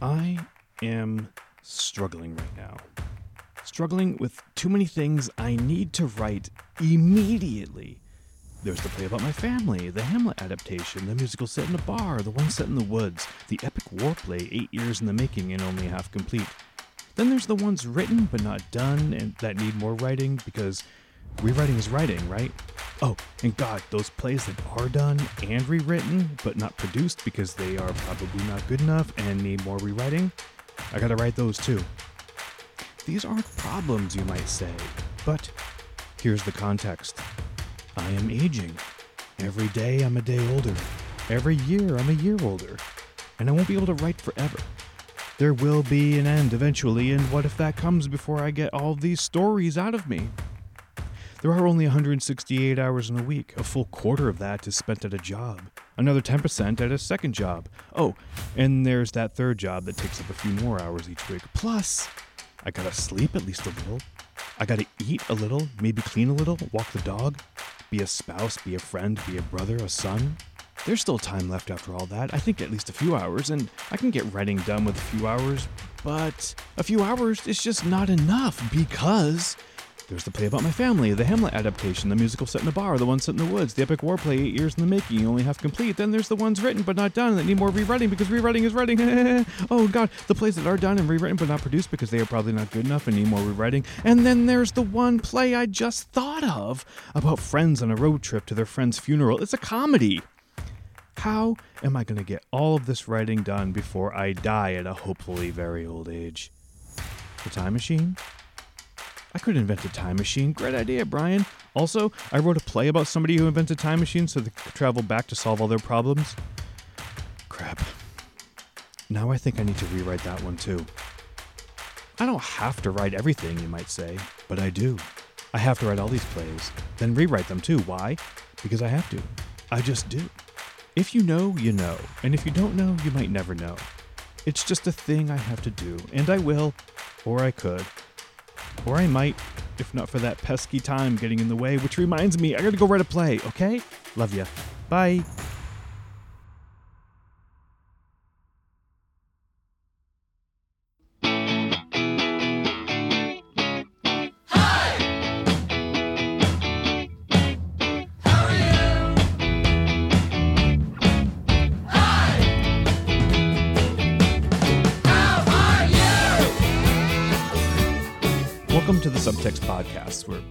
I am struggling right now. Struggling with too many things I need to write immediately. There's the play about my family, the Hamlet adaptation, the musical set in a bar, the one set in the woods, the epic war play eight years in the making and only half complete. Then there's the ones written but not done and that need more writing because rewriting is writing, right? Oh, and God, those plays that are done and rewritten but not produced because they are probably not good enough and need more rewriting. I gotta write those too. These aren't problems, you might say, but here's the context I am aging. Every day I'm a day older. Every year I'm a year older. And I won't be able to write forever. There will be an end eventually, and what if that comes before I get all these stories out of me? There are only 168 hours in a week. A full quarter of that is spent at a job. Another 10% at a second job. Oh, and there's that third job that takes up a few more hours each week. Plus, I gotta sleep at least a little. I gotta eat a little, maybe clean a little, walk the dog, be a spouse, be a friend, be a brother, a son. There's still time left after all that. I think at least a few hours, and I can get writing done with a few hours, but a few hours is just not enough because there's the play about my family, the Hamlet adaptation, the musical set in a bar, the one set in the woods, the epic war play eight years in the making, only half complete. Then there's the ones written but not done that need more rewriting because rewriting is writing. oh god, the plays that are done and rewritten but not produced because they are probably not good enough and need more rewriting. And then there's the one play I just thought of about friends on a road trip to their friend's funeral. It's a comedy. How am I going to get all of this writing done before I die at a hopefully very old age? The time machine? I could invent a time machine. Great idea, Brian. Also, I wrote a play about somebody who invented time machine so they could travel back to solve all their problems. Crap. Now I think I need to rewrite that one too. I don't have to write everything, you might say, but I do. I have to write all these plays, then rewrite them too. Why? Because I have to. I just do. If you know, you know, and if you don't know, you might never know. It's just a thing I have to do, and I will, or I could, or I might, if not for that pesky time getting in the way, which reminds me, I gotta go write a play, okay? Love ya. Bye.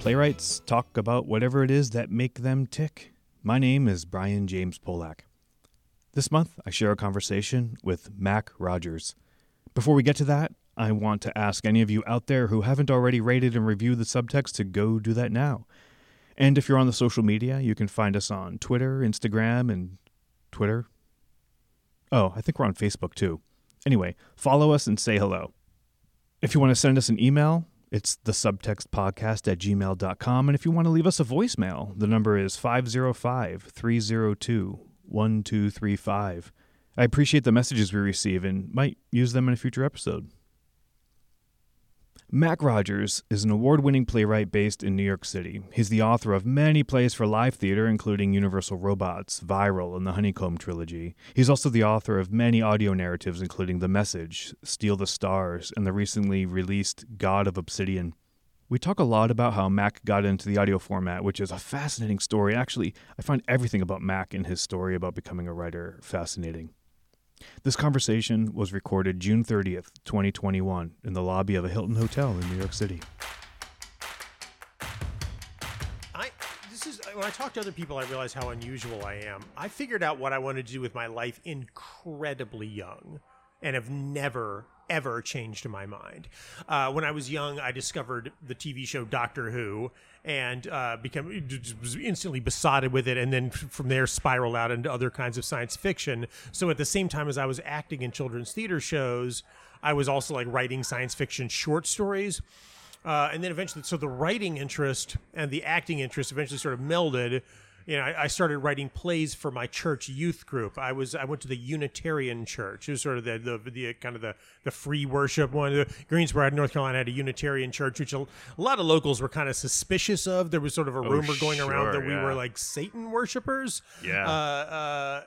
Playwrights talk about whatever it is that make them tick. My name is Brian James Polak. This month, I share a conversation with Mac Rogers. Before we get to that, I want to ask any of you out there who haven't already rated and reviewed the subtext to go do that now. And if you're on the social media, you can find us on Twitter, Instagram, and Twitter. Oh, I think we're on Facebook too. Anyway, follow us and say hello. If you want to send us an email, it's the subtext podcast at gmail.com. And if you want to leave us a voicemail, the number is 505 302 1235. I appreciate the messages we receive and might use them in a future episode. Mac Rogers is an award winning playwright based in New York City. He's the author of many plays for live theater, including Universal Robots, Viral, and the Honeycomb Trilogy. He's also the author of many audio narratives, including The Message, Steal the Stars, and the recently released God of Obsidian. We talk a lot about how Mac got into the audio format, which is a fascinating story. Actually, I find everything about Mac and his story about becoming a writer fascinating. This conversation was recorded June 30th, 2021, in the lobby of a Hilton Hotel in New York City. I this is when I talk to other people, I realize how unusual I am. I figured out what I wanted to do with my life incredibly young, and have never ever changed my mind. Uh, when I was young, I discovered the TV show Doctor Who and uh, became was instantly besotted with it, and then from there spiraled out into other kinds of science fiction. So at the same time as I was acting in children's theater shows, I was also like writing science fiction short stories. Uh, and then eventually, so the writing interest and the acting interest eventually sort of melded. You know, I, I started writing plays for my church youth group. I was I went to the Unitarian Church. It was sort of the the, the kind of the, the free worship one. The Greensboro, North Carolina, had a Unitarian church, which a, a lot of locals were kind of suspicious of. There was sort of a rumor going around sure, that we were like Satan worshippers. Yeah. Uh, uh,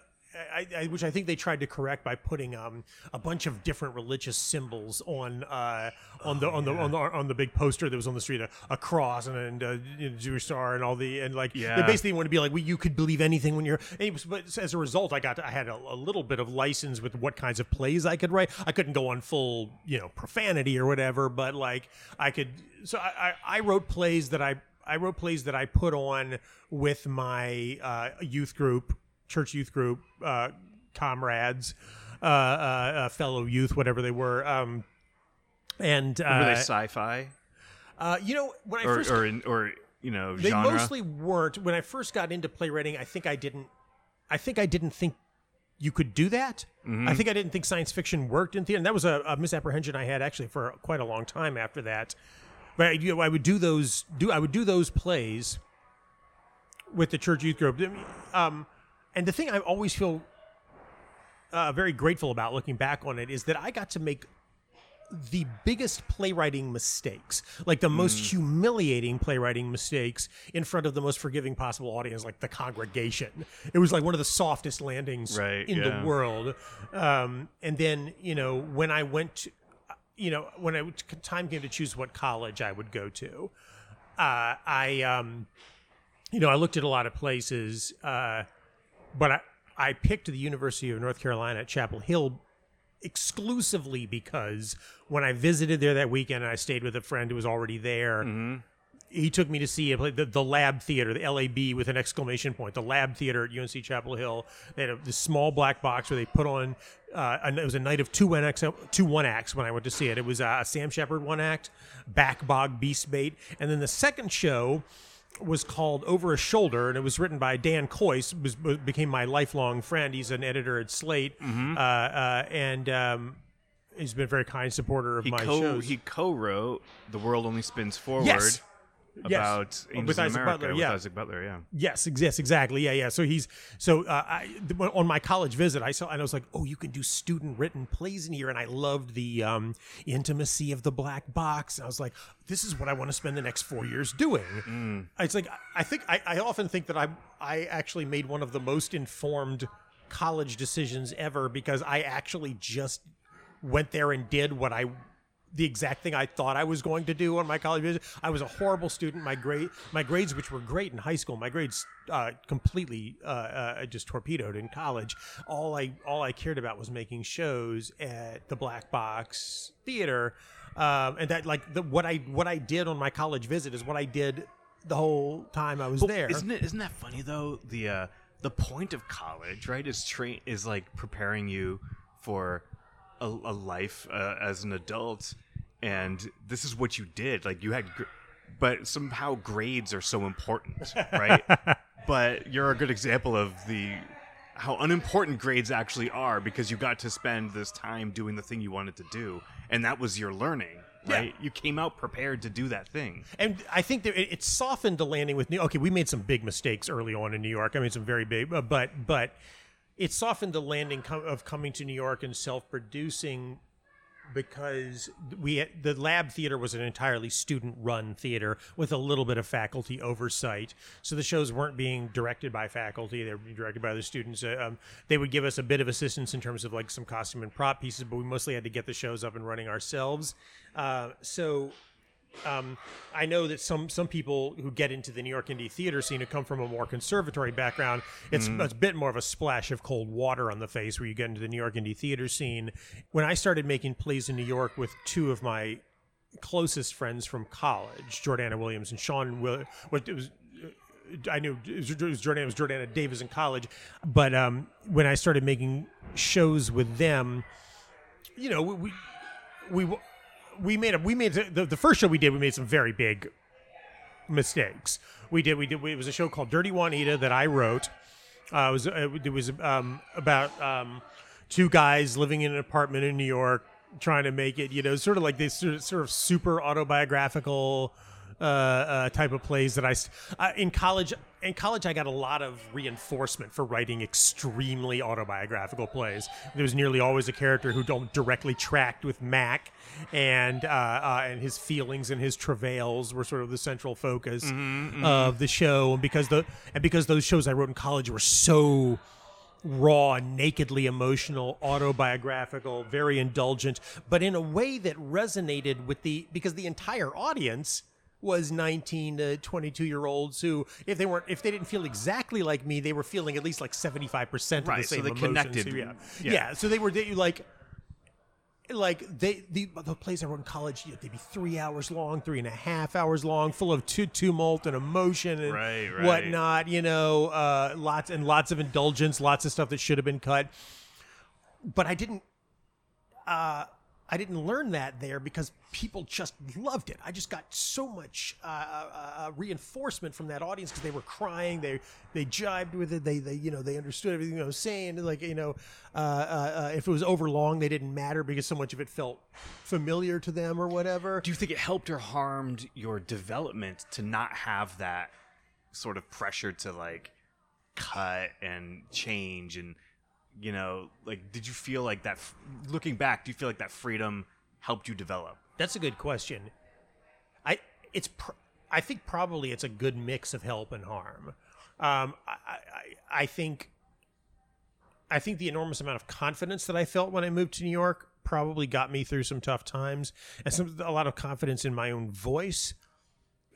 I, I, which I think they tried to correct by putting um, a bunch of different religious symbols on uh, on the on the on the on the big poster that was on the street, a, a cross and, and a Jewish star and all the and like Yeah. they basically want to be like, well, you could believe anything when you're. was- But as a result, I got to, I had a, a little bit of license with what kinds of plays I could write. I couldn't go on full you know profanity or whatever, but like I could. So I, I, I wrote plays that I I wrote plays that I put on with my uh, youth group, church youth group, uh, comrades, uh, uh, uh, fellow youth, whatever they were. Um, and uh, Were they sci-fi uh, you know, when I or first or in, or you know they genre? mostly weren't. When I first got into playwriting, I think I didn't. I think I didn't think you could do that. Mm-hmm. I think I didn't think science fiction worked in theater. And that was a, a misapprehension I had actually for quite a long time after that. But I, you know, I would do those. Do I would do those plays with the church youth group. Um, and the thing I always feel uh, very grateful about looking back on it is that I got to make the biggest playwriting mistakes, like the most Mm. humiliating playwriting mistakes in front of the most forgiving possible audience, like the congregation. It was like one of the softest landings Right, in yeah. the world. Um, and then, you know, when I went to, you know, when I time came to choose what college I would go to, uh, I, um, you know, I looked at a lot of places, uh, but I, I picked the University of North Carolina at Chapel Hill exclusively because when I visited there that weekend and I stayed with a friend who was already there, he took me to see the, the Lab Theater, the LAB with an exclamation point, the Lab Theater at UNC Chapel Hill. They had a, this small black box where they put on. Uh, it was a night of two acts. Two one acts when I went to see it. It was uh, a Sam Shepard one act, Back Bog Beast Bait, and then the second show was called Over a Shoulder, and it was written by Dan Kois, was, became my lifelong friend. He's an editor at Slate, Mm-hmm. uh, uh, and um, he's been a very kind supporter of he my co shows. he co-wrote "The World Only Spins Forward" Yes. Yes. about Angels With Isaac America Butler, with yeah. Isaac Butler. Yeah, Yes, yes, exactly. Yeah, yeah. So he's so uh, I on my college visit, I saw and I was like, oh, you can do student written plays in here, and I loved the um, intimacy of the black box. And I was like, this is what I want to spend the next four years doing. It's like I think I, I often think that I I actually made one of the most informed college decisions ever because I actually just went there and did what I the exact thing I thought I was going to do on my college visit. I was a horrible student. My grade, my grades, which were great in high school, my grades uh, completely uh, uh, just torpedoed in college. All I all I cared about was making shows at the Black Box Theater, um, and that like the, what I what I did on my college visit is what I did the whole time I was there. Isn't it? Isn't that funny though? The uh, the point of college, right, is train is like preparing you for a, a life uh, as an adult, and this is what you did. Like you had, gr- but somehow grades are so important, right? but you're a good example of the how unimportant grades actually are because you got to spend this time doing the thing you wanted to do, and that was your learning. Yeah. Right, you came out prepared to do that thing. and I think that it, it softened the landing with New. Okay, we made some big mistakes early on in New York. I mean, some very big, uh, but but it softened the landing com- of coming to New York and self-producing because we had, the lab theater was an entirely student-run theater with a little bit of faculty oversight. So the shows weren't being directed by faculty; they were being directed by the students. Uh, um, they would give us a bit of assistance in terms of like some costume and prop pieces, but we mostly had to get the shows up and running ourselves. Uh, so um, I know that some some people who get into the New York indie theater scene who come from a more conservatory background, it's, it's a bit more of a splash of cold water on the face where you get into the New York indie theater scene. When I started making plays in New York with two of my closest friends from college, Jordana Williams and Sean Will, what it was. I knew it was, it was Jordana, it was Jordana Davis in college, but um, when I started making shows with them, you know, we we, we we made a we made the, the first show we did we made some very big mistakes. We did we did it was a show called dirty juanita that i wrote. Uh, it was it was um, about um, two guys living in an apartment in new york trying to make it you know sort of like this sort of, sort of super autobiographical uh, uh, type of plays that I, I- in college. In college, I got a lot of reinforcement for writing extremely autobiographical plays. There was nearly always a character who don't directly tracked with Mac, and uh, uh, and his feelings and his travails were sort of the central focus of the show. And because the and because those shows I wrote in college were so raw, nakedly emotional, autobiographical, very indulgent, but in a way that resonated with the because the entire audience was 19 to 22 year olds who if they weren't if they didn't feel exactly like me they were feeling at least like 75% of the Right, so they emotions. connected. So, yeah. Yeah. yeah so they were they, like like they the, the plays I wrote in college, you know, they'd be three hours long, three and a half hours long, full of tu- tumult and emotion and Right, right. whatnot. You know, uh, lots and lots of indulgence, lots of stuff that should have been cut. But I didn't. Uh, I didn't learn that there because people just loved it. I just got so much uh, uh, uh, reinforcement from that audience because they were crying, they they jibed with it, they they you know they understood everything I was saying. Like you know, uh, uh, uh, if it was over long, they didn't matter because so much of it felt familiar to them or whatever. Do you think it helped or harmed your development to not have that sort of pressure to like cut and change and you know like did you feel like that looking back do you feel like that freedom helped you develop That's a good question. I it's pr- I think probably it's a good mix of help and harm. Um, I, I I think I think the enormous amount of confidence that I felt when I moved to New York probably got me through some tough times, and some a lot of confidence in my own voice.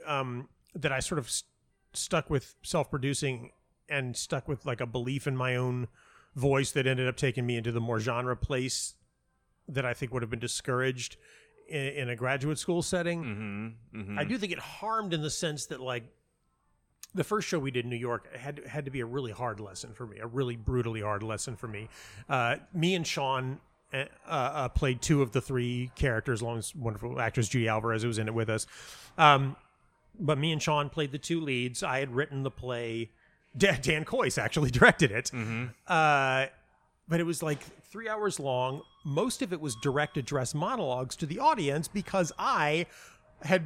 Um, that I sort of st- stuck with self-producing and stuck with like a belief in my own voice that ended up taking me into the more genre place that I think would have been discouraged in, in a graduate school setting. mm-hmm, mm-hmm. I do think it harmed in the sense that like the first show we did in New York had had to be a really hard lesson for me, a really brutally hard lesson for me. Uh, me and Sean uh, uh, played two of the three characters, along with wonderful actress Judy Alvarez, who was in it with us. Um, but me and Sean played the two leads. I had written the play. Dan, Dan Kois actually directed it. Uh, but it was like three hours long. Most of it was direct address monologues to the audience because I had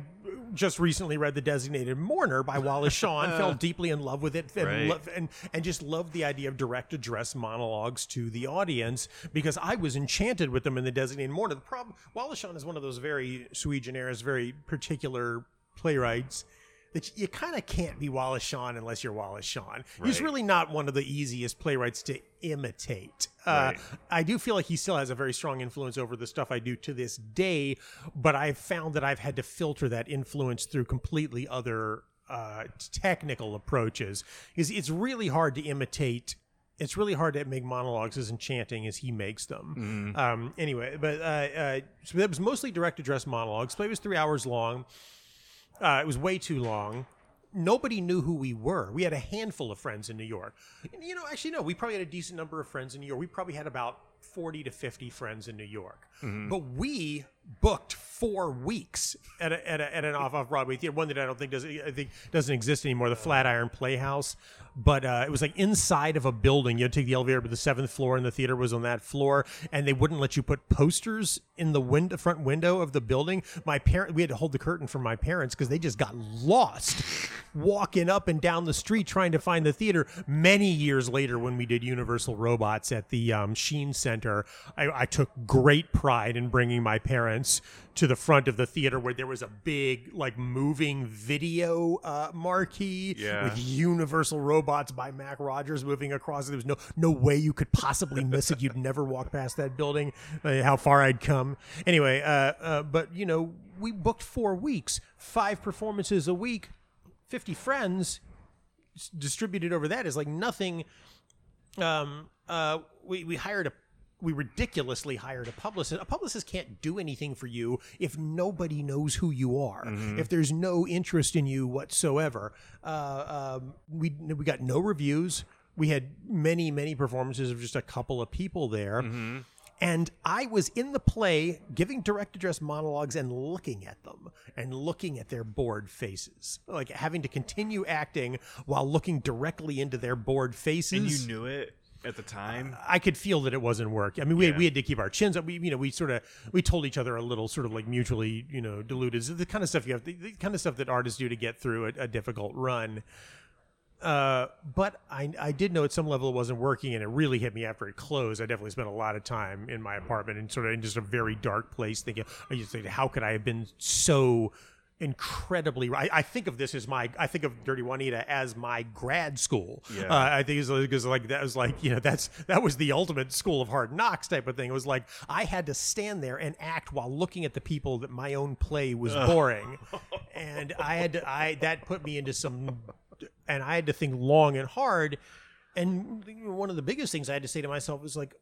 just recently read The Designated Mourner by Wallace Shawn, fell deeply in love with it, and, Right. lo- and and just loved the idea of direct address monologues to the audience because I was enchanted with them in The Designated Mourner. The problem, Wallace Shawn is one of those very sui generis, very particular playwrights that you kind of can't be Wallace Shawn unless you're Wallace Shawn. He's really not one of the easiest playwrights to imitate. Uh, Right. I do feel like he still has a very strong influence over the stuff I do to this day, but I've found that I've had to filter that influence through completely other uh, technical approaches. It's, it's really hard to imitate. It's really hard to make monologues as enchanting as he makes them. Um, anyway, but uh, uh, so that was mostly direct address monologues. Play was three hours long. Uh, it was way too long. Nobody knew who we were. We had a handful of friends in New York. And, you know, actually, no, we probably had a decent number of friends in New York. We probably had about 40 to 50 friends in New York. But we booked four weeks at, a, at, a, at an off off Broadway theater, one that I don't think does I think doesn't exist anymore, the Flatiron Playhouse. But uh, it was like inside of a building. You had to take the elevator to the seventh floor, and the theater was on that floor. And they wouldn't let you put posters in the window, front window of the building. My parent, we had to hold the curtain for my parents because they just got lost walking up and down the street trying to find the theater. Many years later, when we did Universal Robots at the um, Sheen Center, I, I took great pride in bringing my parents to the front of the theater where there was a big, like, moving video uh, marquee Yeah. with Universal Robots by Mac Rogers moving across. There was no no way you could possibly miss it. You'd never walk past that building. Uh, how far I'd come. Anyway, uh, uh, but you know, we booked four weeks, five performances a week, fifty friends distributed over that is like nothing. Um, uh, we we hired a. We ridiculously hired a publicist. A publicist can't do anything for you if nobody knows who you are. If there's no interest in you whatsoever. Uh, um, we we got no reviews. We had many many performances of just a couple of people there. And I was in the play giving direct address monologues and looking at them and looking at their bored faces. Like having to continue acting while looking directly into their bored faces. and you knew it at the time I could feel that it wasn't working. I mean, we, Yeah. we had to keep our chins up. We, you know, we sort of we told each other a little, sort of like mutually, you know, deluded. The kind of stuff you have, the, the kind of stuff that artists do to get through a, a difficult run. Uh, but I, I did know at some level it wasn't working, and it really hit me after it closed. I definitely spent a lot of time in my apartment and sort of in just a very dark place, thinking, I just think, how could I have been so incredibly I, I think of this as my I think of Dirty Juanita as my grad school. Yeah. Uh, I think it's because like that was like you know that's that was the ultimate school of hard knocks type of thing. It was like I had to stand there and act while looking at the people that my own play was boring, and I had to I that put me into some and I had to think long and hard. And one of the biggest things I had to say to myself was like,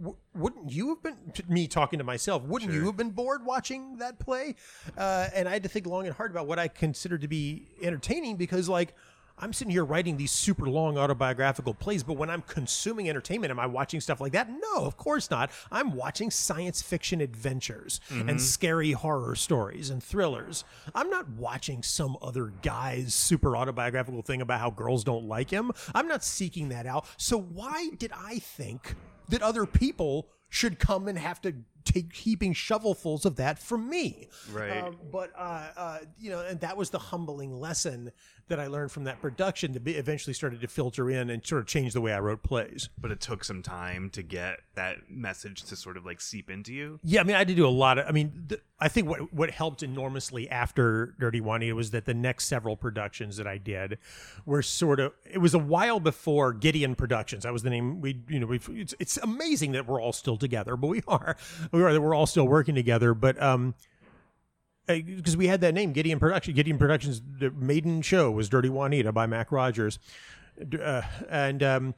w- wouldn't you have been me talking to myself wouldn't you have been bored watching that play? Uh, and i had to think long and hard about what i considered to be entertaining because like i'm sitting here writing these super long autobiographical plays but when i'm consuming entertainment am i watching stuff like that? No of course not. I'm watching science fiction adventures and scary horror stories and thrillers. I'm not watching some other guy's super autobiographical thing about how girls don't like him. I'm not seeking that out. So why did i think that other people should come and have to take heaping shovelfuls of that from me. Right. Um, but uh, uh, you know, and that was the humbling lesson that I learned from that production that be- eventually started to filter in and sort of change the way I wrote plays. but it took some time to get that message to sort of like seep into you. Yeah, I mean, I did do a lot of. I mean, th- I think what what helped enormously after Dirty Juanita was that the next several productions that I did were sort of. It was a while before Gideon Productions. That was the name we. You know, we. It's, it's amazing that we're all still together, but we are. We are. That we're all still working together, but um. Because we had that name, Gideon Production. Gideon Productions, the maiden show was Dirty Juanita by Mac Rogers, uh, and um,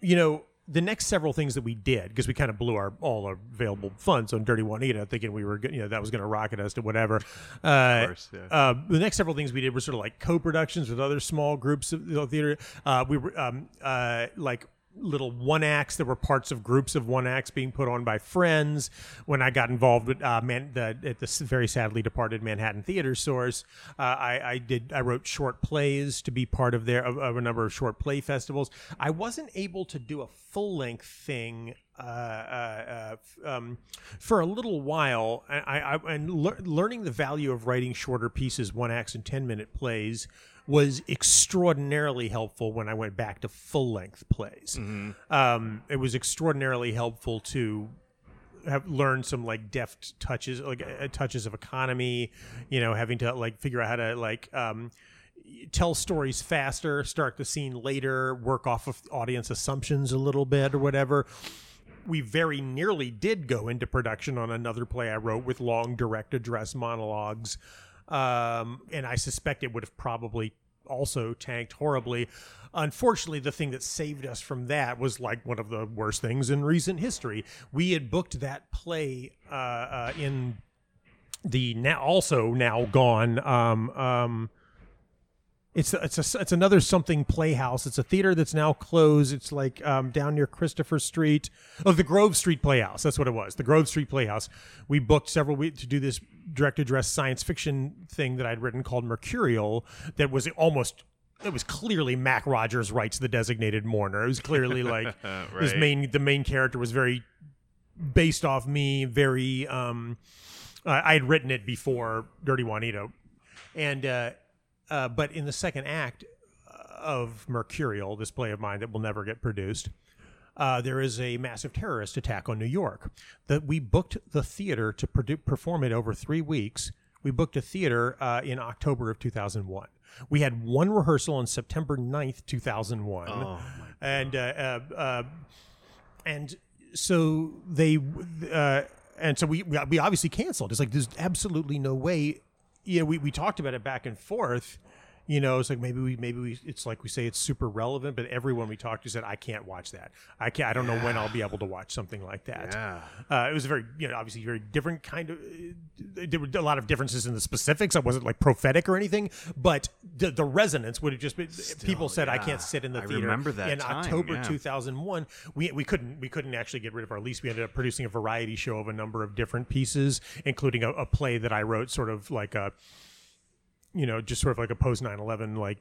you know, the next several things that we did, because we kind of blew our all our available funds on Dirty Juanita, thinking we were, you know, that was going to rocket us to whatever. Uh, course, yeah. uh, the next several things we did were sort of like co-productions with other small groups of you know, theater. Uh, we were um, uh, like little one acts that were parts of groups of one acts being put on by friends. When I got involved with uh, man, the, at this very sadly departed Manhattan Theater Source, uh, I, I did I wrote short plays to be part of their of, of a number of short play festivals. I wasn't able to do a full length thing. Uh, uh, uh, um, for a little while, I, I, and lear- learning the value of writing shorter pieces, one acts and ten minute plays, was extraordinarily helpful when I went back to full length plays. Um, it was extraordinarily helpful to have learned some like deft touches, like uh, touches of economy. You know, having to like figure out how to like. Um, tell stories faster, start the scene later, work off of audience assumptions a little bit or whatever. We very nearly did go into production on another play I wrote with long direct address monologues. Um, and I suspect it would have probably also tanked horribly. Unfortunately, the thing that saved us from that was like one of the worst things in recent history. We had booked that play uh, uh, in the now also now gone um, um, it's it's a, it's another something playhouse. It's a theater that's now closed. It's like um, down near Christopher Street. Oh, the Grove Street Playhouse. That's what it was. The Grove Street Playhouse. We booked several weeks to do this direct address science fiction thing that I'd written called Mercurial. That was almost. It was clearly Mac Rogers writes the designated mourner. It was clearly like his main the main character was very based off me. Very um, uh, I had written it before Dirty Juanita, and uh, uh, but in the second act of Mercurial, this play of mine that will never get produced, uh, there is a massive terrorist attack on New York. That we booked the theater to produ- perform it over three weeks. We booked a theater uh, in October of 2001. We had one rehearsal on September 9th, 2001. Oh, and uh, uh, uh, and so they uh, and so we we we obviously canceled. It's like there's absolutely no way. Know, we, we talked about it back and forth. You know, it's like maybe we maybe we it's like we say it's super relevant, but everyone we talked to said I can't watch that. I can't. I don't know when I'll be able to watch something like that. Yeah. Uh, it was a very, you know, obviously very different kind of. Uh, there were a lot of differences in the specifics. I wasn't like prophetic or anything, but the, the resonance would have just been. people said I can't sit in the I theater. remember that in time, October yeah. 2001. We we couldn't we couldn't actually get rid of our lease. We ended up producing a variety show of a number of different pieces, including a, a play that I wrote, sort of like a you know, just sort of like a post 9/11 like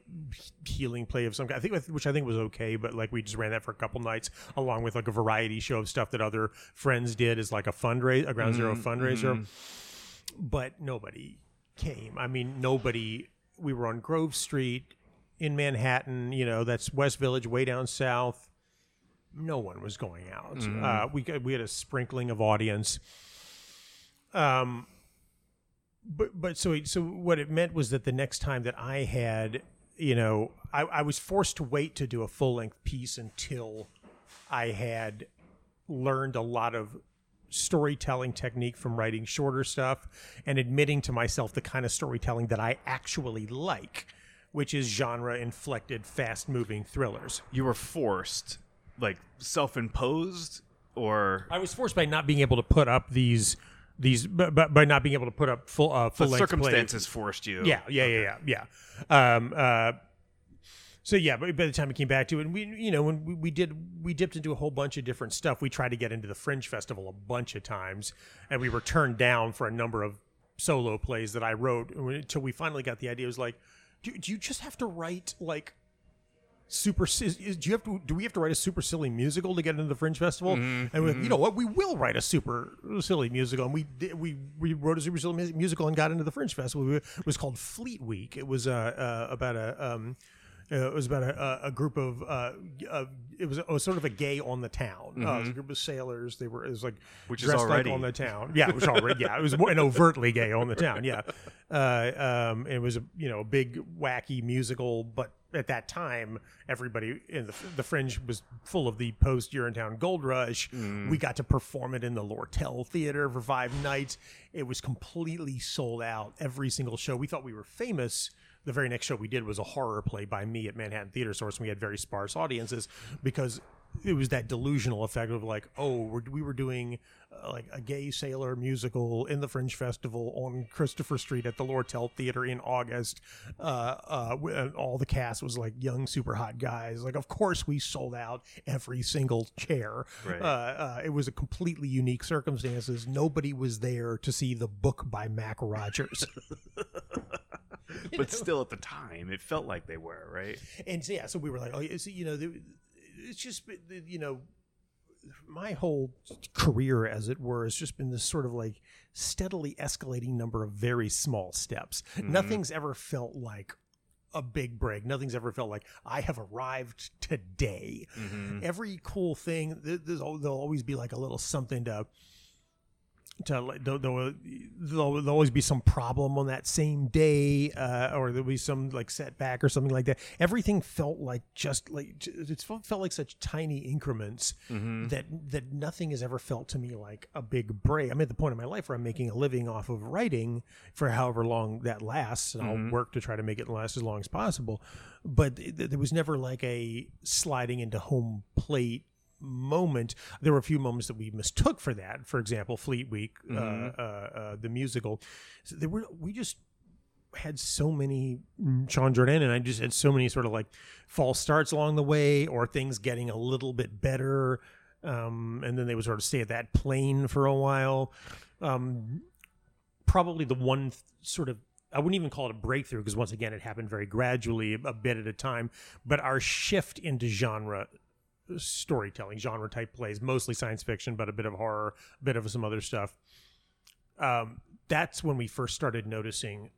healing play of some kind. I think which I think was okay, but like we just ran that for a couple nights along with like a variety show of stuff that other friends did as like a fundraiser, a Ground Zero fundraiser. But nobody came. I mean, nobody. We were on Grove Street in Manhattan. You know, that's West Village, way down south. No one was going out. Uh, we got- we had a sprinkling of audience. Um, but but so so what it meant was that the next time that I had, you know, I, I was forced to wait to do a full length piece until I had learned a lot of storytelling technique from writing shorter stuff and admitting to myself the kind of storytelling that I actually like, which is genre inflected, fast moving thrillers. You were forced, like self imposed, or I was forced by not being able to put up these these by, by not being able to put up full uh, full the circumstances forced you. Yeah, yeah, yeah, yeah, yeah. Um, uh, so yeah, but by the time we came back to it, and we, you know, when we, we did, we dipped into a whole bunch of different stuff. We tried to get into the Fringe Festival a bunch of times, and we were turned down for a number of solo plays that I wrote until we finally got the idea. It was like, do, do you just have to write like super do you have to do we have to write a super silly musical to get into the fringe festival? And we're you know what? We will write a super silly musical. And we did, we we wrote a super silly musical and got into the fringe festival. It was called fleet week. It was uh, uh about a um it was about a, a group of uh, uh, it was, it was sort of a gay on the town. Uh, it was a group of sailors. They were it was like Which dressed already- like on the town. Yeah, it was already yeah. It was an overtly gay on the town. Yeah, uh, um, it was a you know a big wacky musical, but at that time everybody in the the fringe was full of the post Urinetown Gold Rush. We got to perform it in the Lortel Theater for five nights. It was completely sold out. Every single show. We thought we were famous the very next show we did was a horror play by me at Manhattan Theater Source, and we had very sparse audiences because it was that delusional effect of like, oh, we're, we were doing uh, like a gay sailor musical in the Fringe Festival on Christopher Street at the Lortel Theater in August. Uh, uh, all the cast was like young, super hot guys. Like, of course, we sold out every single chair. Right. Uh, uh, it was a completely unique circumstances. Nobody was there to see the book by Mac Rogers. but still at the time it felt like they were right. and so, yeah, so we were like, oh, you know, the- it's just been, you know, my whole career, as it were, has just been this sort of like steadily escalating number of very small steps. Mm-hmm. Nothing's ever felt like a big break. Nothing's ever felt like I have arrived today. Mm-hmm. Every cool thing, there's, there'll always be like a little something to to there'll, there'll, there'll, always be some problem on that same day uh, or there'll be some like setback or something like that. Everything felt like just like it felt, felt like such tiny increments that that nothing has ever felt to me like a big break. I'm at the point in my life where i'm making a living off of writing for however long that lasts and i'll work to try to make it last as long as possible. But th- there was never like a sliding into home plate moment. There were a few moments that we mistook for that. For example, Fleet Week, uh, uh, uh, the musical. So there were we just had so many mm, Sean Jordan and I just had so many sort of like false starts along the way or things getting a little bit better. Um, and then they would sort of stay at that plane for a while. Um, probably the one th- sort of I wouldn't even call it a breakthrough because once again it happened very gradually, a bit at a time. But our shift into genre storytelling, genre type plays, mostly science fiction, but a bit of horror, a bit of some other stuff. Um, that's when we first started noticing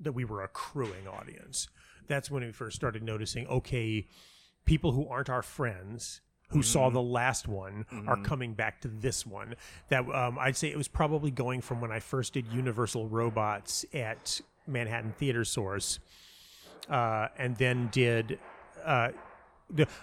that we were accruing audience. That's when we first started noticing, okay, people who aren't our friends who saw the last one are coming back to this one. That um, I'd say it was probably going from when I first did Universal Robots at Manhattan Theater Source, uh, and then did. Uh,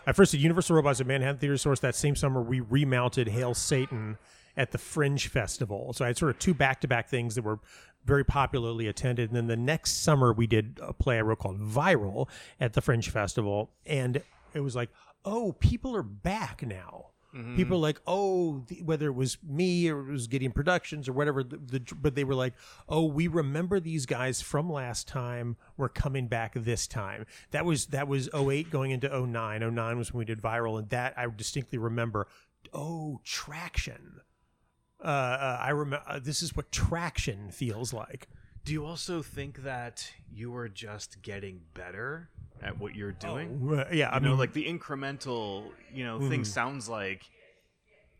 I first did Universal Robots at Manhattan Theater Source. That same summer, we remounted Hail Satan at the Fringe Festival. So I had sort of two back-to-back things that were very popularly attended. And then the next summer, we did a play I wrote called Viral at the Fringe Festival, and it was like, oh, people are back now. People are like, oh, the, whether it was me or it was Gideon Productions or whatever, the, the, but they were like, oh, we remember these guys from last time. We're coming back this time. That was that was 08 going into 09. 09 was when we did viral, and that I distinctly remember. Oh, traction. Uh, uh, I remember. Uh, this is what traction feels like. Do you also think that you were just getting better at what you're doing? Uh, yeah, I know, mean, like the incremental, you know, thing sounds like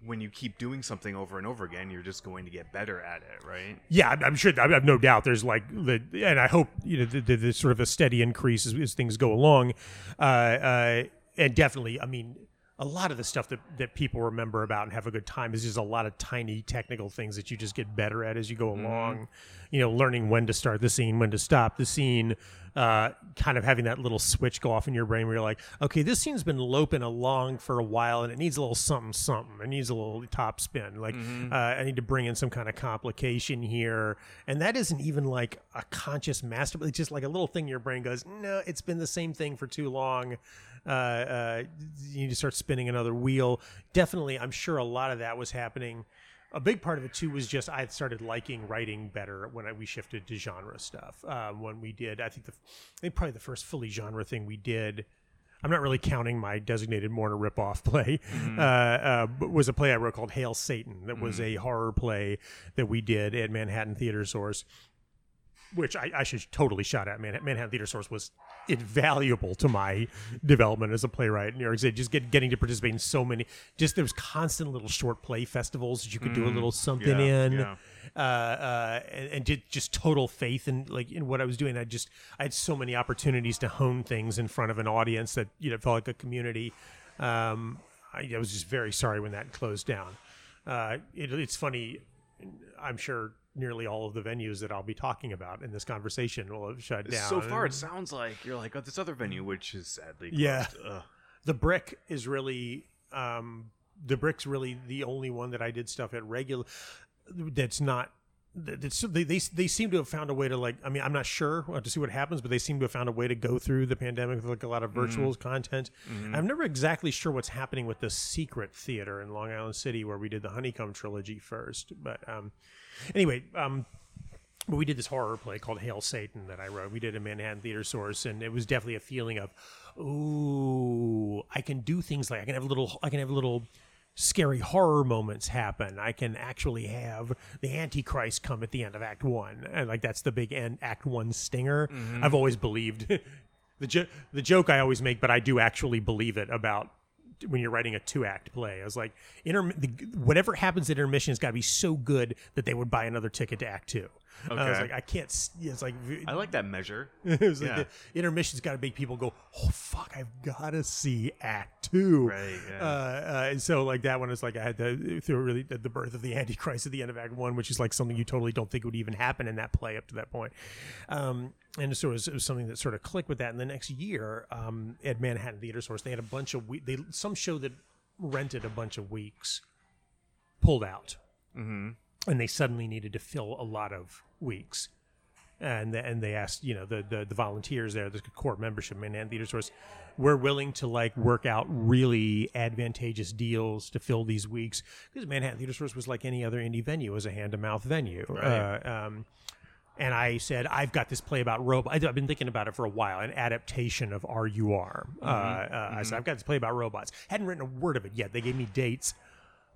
when you keep doing something over and over again, you're just going to get better at it, right? Yeah, I'm- I'm sure. I have no doubt. There's like the, and I hope you know the, the, the sort of a steady increase as, as things go along, uh, uh, and definitely. I mean, a lot of the stuff that, that people remember about and have a good time is just a lot of tiny technical things that you just get better at as you go along. You know, learning when to start the scene, when to stop the scene, uh, kind of having that little switch go off in your brain where you're like, okay, this scene's been loping along for a while and it needs a little something, something. It needs a little top spin. Like, uh, I need to bring in some kind of complication here. And that isn't even like a conscious master, it's just like a little thing your brain goes, no, it's been the same thing for too long uh, uh, you need to start spinning another wheel. Definitely, I'm sure a lot of that was happening. A big part of it too was just I started liking writing better when I, we shifted to genre stuff. Uh, when we did, I think the, I think probably the first fully genre thing we did. I'm not really counting my designated mourner ripoff play. Uh, uh, but was a play I wrote called Hail Satan. That was a horror play that we did at Manhattan Theater Source which I, I should totally shout at. Man, Manhattan Theater Source was invaluable to my development as a playwright in New York City. Just get, getting to participate in so many, just there was constant little short play festivals that you could do a little something yeah, in, yeah. Uh, uh, and, and just, just total faith in like in what I was doing. I just I had so many opportunities to hone things in front of an audience that you know felt like a community. Um, I, I was just very sorry when that closed down. Uh, it, it's funny. I'm sure nearly all of the venues that I'll be talking about in this conversation will have shut down. So far, it sounds like you're like, oh, this other venue, which is sadly closed. Yeah. Ugh. the brick is really um, the brick's really the only one that I did stuff at regular. That's not. They, they they seem to have found a way to like. I mean, I'm not sure to see what happens, but they seem to have found a way to go through the pandemic with like a lot of virtual content. I'm never exactly sure what's happening with the Secret Theater in Long Island City, where we did the Honeycomb trilogy first. But um, anyway, um, but we did this horror play called Hail Satan that I wrote. We did a Manhattan Theater Source, and it was definitely a feeling of, ooh, I can do things like I can have a little, I can have a little scary horror moments happen. I can actually have the Antichrist come at the end of Act One, and like that's the big end Act One stinger. Mm-hmm. I've always believed the jo- the joke I always make, but I do actually believe it about when you're writing a two act play. I was like, inter- the, whatever happens at intermission has got to be so good that they would buy another ticket to Act Two. I was like, I can't. s- It's like I like that measure. it was like Yeah. the intermission's got to make people go, oh fuck, I've got to see Act Two. Right, yeah. Uh, uh, and so like that one is like I had to through really the, the birth of the Antichrist at the end of Act One, which is like something you totally don't think would even happen in that play up to that point. Um, and so it was, it was something that sort of clicked with that. And the next year, um, at Manhattan Theater Source, they had a bunch of we- they some show that rented a bunch of weeks pulled out Mm-hmm. and they suddenly needed to fill a lot of weeks. And and they asked, you know, the the, the volunteers there, the core membership, Manhattan Theater Source, we're willing to like work out really advantageous deals to fill these weeks because Manhattan Theater Source was like any other indie venue, it was a hand to mouth venue. Right. Uh, um, and I said, I've got this play about robots. I've been thinking about it for a while, an adaptation of RUR. Uh, uh, I said, I've got this play about robots. Hadn't written a word of it yet. They gave me dates.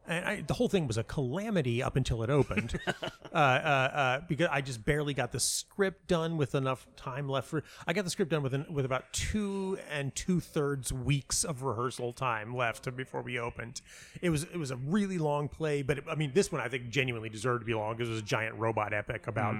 And I, the whole thing was a calamity up until it opened, uh, uh, uh, because I just barely got the script done with enough time left for. I got the script done with an, with about two and two thirds weeks of rehearsal time left before we opened. It was it was a really long play, but it, I mean this one I think genuinely deserved to be long because it was a giant robot epic about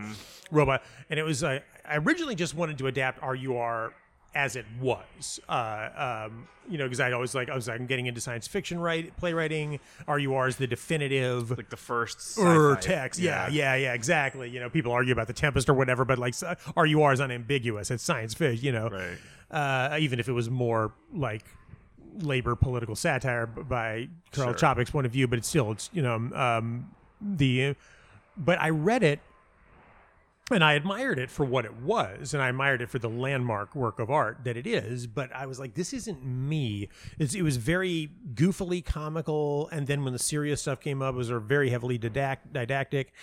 robot, and it was uh, I originally just wanted to adapt RUR as it was. Uh, um, you know, because I'd always like I was like I'm getting into science fiction right playwriting. RUR is the definitive Like the first or text. Yeah, yeah, yeah, exactly. You know, people argue about the Tempest or whatever, but like RUR is unambiguous. It's science fiction. You know, Right. uh, even if it was more like labor political satire by Carl Sure. Čapek's point of view, but it's still it's you know um, the. But I read it and I admired it for what it was, and I admired it for the landmark work of art that it is. But I was like, this isn't me. It's, it was very goofily comical, and then when the serious stuff came up, it was very heavily didact- didactic,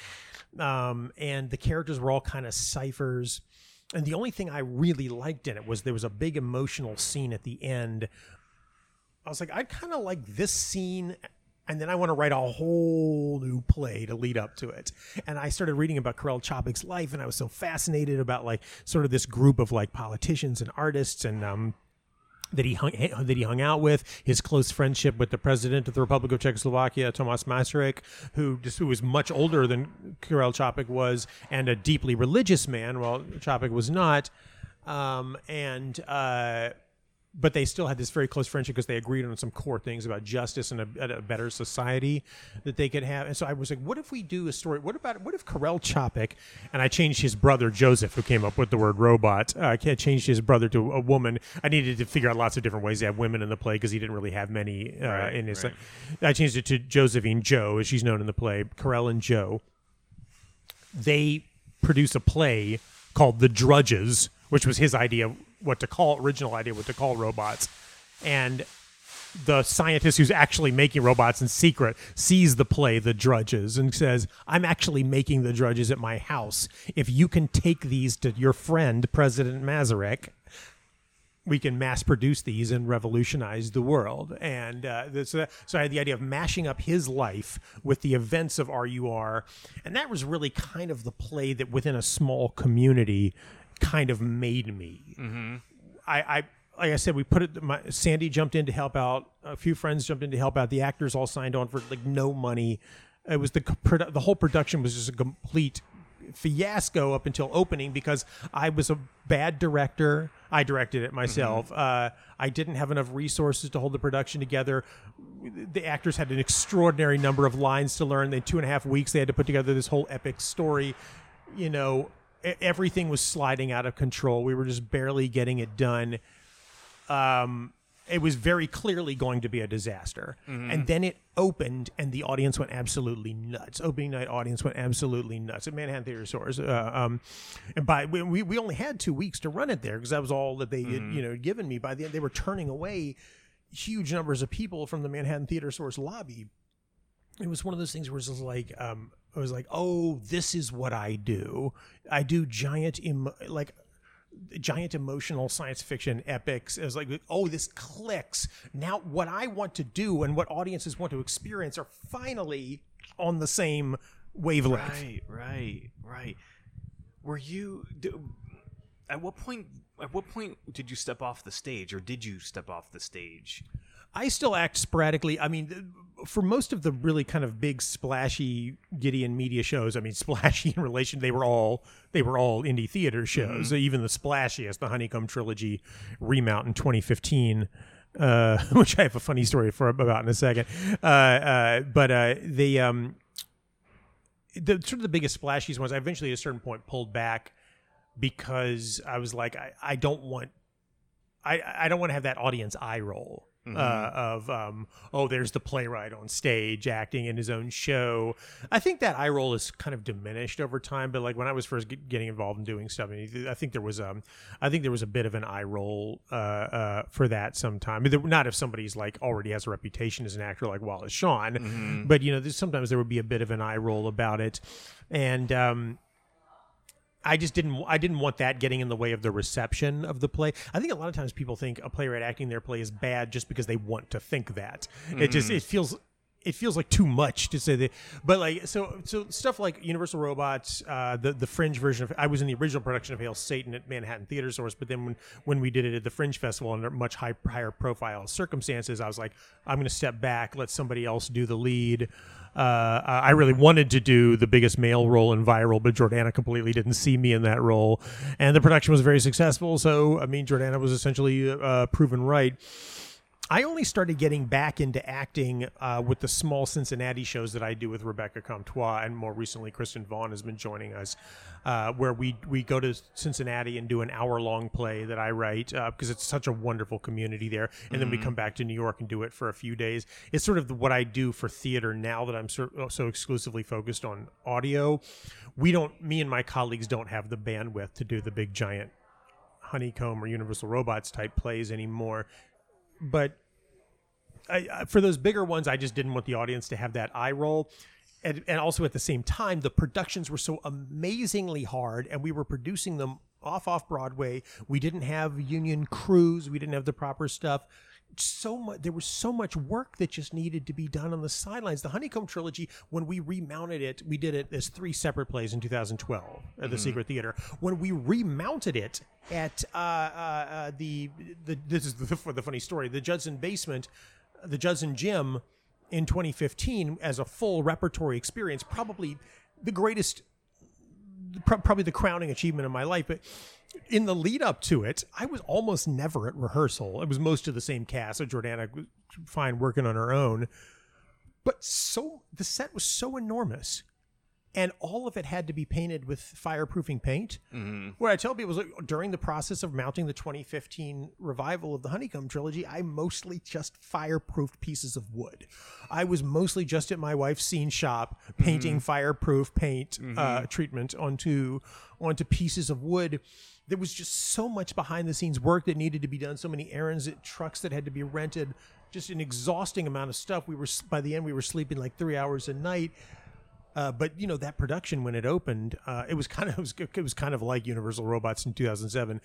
um, and the characters were all kind of ciphers. And the only thing I really liked in it was there was a big emotional scene at the end. I was like, I kind of like this scene and then I want to write a whole new play to lead up to it. And I started reading about Karel Čapek's life, and I was so fascinated about like sort of this group of like politicians and artists and um, that he hung that he hung out with, his close friendship with the president of the Republic of Czechoslovakia, Tomas Masaryk, who just who was much older than Karel Čapek was, and a deeply religious man, while Čapek was not. Um, and uh, but they still had this very close friendship because they agreed on some core things about justice and a, a better society that they could have. And so I was like, what if we do a story? What about what if Karel Čapek and I changed his brother Joseph, who came up with the word robot. Uh, I changed his brother to a woman. I needed to figure out lots of different ways to have women in the play because he didn't really have many uh, Right, in his. right. I changed it to Josephine Joe, as she's known in the play. Karel and Joe they produce a play called The Drudges, which was his idea what to call original idea what to call robots. And the scientist who's actually making robots in secret sees the play The Drudges and says, "I'm actually making the drudges at my house. If you can take these to your friend President Masaryk, we can mass produce these and revolutionize the world. And uh, this, uh, so I had the idea of mashing up his life with the events of RUR, and that was really kind of the play that within a small community kind of made me. I, I like I said, we put it. My, Sandy jumped in to help out. A few friends jumped in to help out. The actors all signed on for like no money. It was the the whole production was just a complete fiasco up until opening because I was a bad director. I directed it myself. Uh, I didn't have enough resources to hold the production together. The actors had an extraordinary number of lines to learn. They two and a half weeks they had to put together this whole epic story. You know, everything was sliding out of control. We were just barely getting it done um, it was very clearly going to be a disaster. And then it opened, and the audience went absolutely nuts. Opening night audience went absolutely nuts at Manhattan Theater Source. Uh, um, and by we, we only had two weeks to run it there because that was all that they had, you know given me. By the end, they were turning away huge numbers of people from the Manhattan Theater Source lobby it was one of those things where it was like um it was like oh this is what i do i do giant like giant emotional science fiction epics it was like oh this clicks now what i want to do and what audiences want to experience are finally on the same wavelength Right, right, right. Were you? Do, at what point? At what point did you step off the stage, or did you step off the stage? I still act sporadically. I mean, for most of the really kind of big splashy Gideon media shows, I mean, splashy in relation, they were all they were all indie theater shows. Even the splashiest, the Honeycomb trilogy remount in 2015. Uh, which I have a funny story for about in a second, uh, uh, but uh, they um, the sort of the biggest splashiest ones. I eventually at a certain point pulled back because I was like, I, I don't want I, I don't want to have that audience eye roll uh, of um, oh there's the playwright on stage acting in his own show. I think that eye roll is kind of diminished over time. But like when I was first get- getting involved in doing stuff, I, mean, I think there was um I think there was a bit of an eye roll uh, uh, for that sometime. But there- Not if somebody's like already has a reputation as an actor like Wallace Shawn, but you know there's, sometimes there would be a bit of an eye roll about it, and um, I just didn't I didn't want that getting in the way of the reception of the play. I think a lot of times people think a playwright acting their play is bad just because they want to think that. It just it feels it feels like too much to say that. But like so so stuff like Universal Robots, uh, the the Fringe version of I was in the original production of Hail Satan at Manhattan Theater Source, but then when when we did it at the Fringe Festival under much high, higher profile circumstances, I was like I'm going to step back, let somebody else do the lead. Uh, I really wanted to do the biggest male role in viral, but Jordana completely didn't see me in that role, and the production was very successful. So, I mean, Jordana was essentially uh, proven right. I only started getting back into acting uh, with the small Cincinnati shows that I do with Rebecca Comtois, and more recently, Kristen Vaughn has been joining us, uh, where we we go to Cincinnati and do an hour long play that I write uh, because it's such a wonderful community there, and then we come back to New York and do it for a few days. It's sort of what I do for theater now that I'm so, so exclusively focused on audio. We don't, me and my colleagues don't have the bandwidth to do the big giant honeycomb or universal robots type plays anymore but I, for those bigger ones, I just didn't want the audience to have that eye roll. And, and also at the same time, the productions were so amazingly hard, and we were producing them off off Broadway. We didn't have union crews. We didn't have the proper stuff. So much. There was so much work that just needed to be done on the sidelines. The Honeycomb trilogy, when we remounted it, we did it as three separate plays in 2012 at the Secret Theater. When we remounted it at uh, uh, uh, the the this is the, the funny story. The Judson Basement the Judson Gym in 2015 as a full repertory experience, probably the greatest, probably the crowning achievement of my life. But in the lead up to it, I was almost never at rehearsal. It was most of the same cast. So Jordana was fine working on her own, but so the set was so enormous, and all of it had to be painted with fireproofing paint. Mm-hmm. What I tell people is like, during the process of mounting the 2015 revival of the Honeycomb trilogy, I mostly just fireproofed pieces of wood. I was mostly just at my wife's scene shop painting fireproof paint uh, treatment onto onto pieces of wood. There was just so much behind the scenes work that needed to be done, so many errands, trucks that had to be rented, just an exhausting amount of stuff. We were by the end we were sleeping like three hours a night. Uh, but you know that production when it opened, uh, it was kind of it was, it was kind of like Universal Robots in 2007.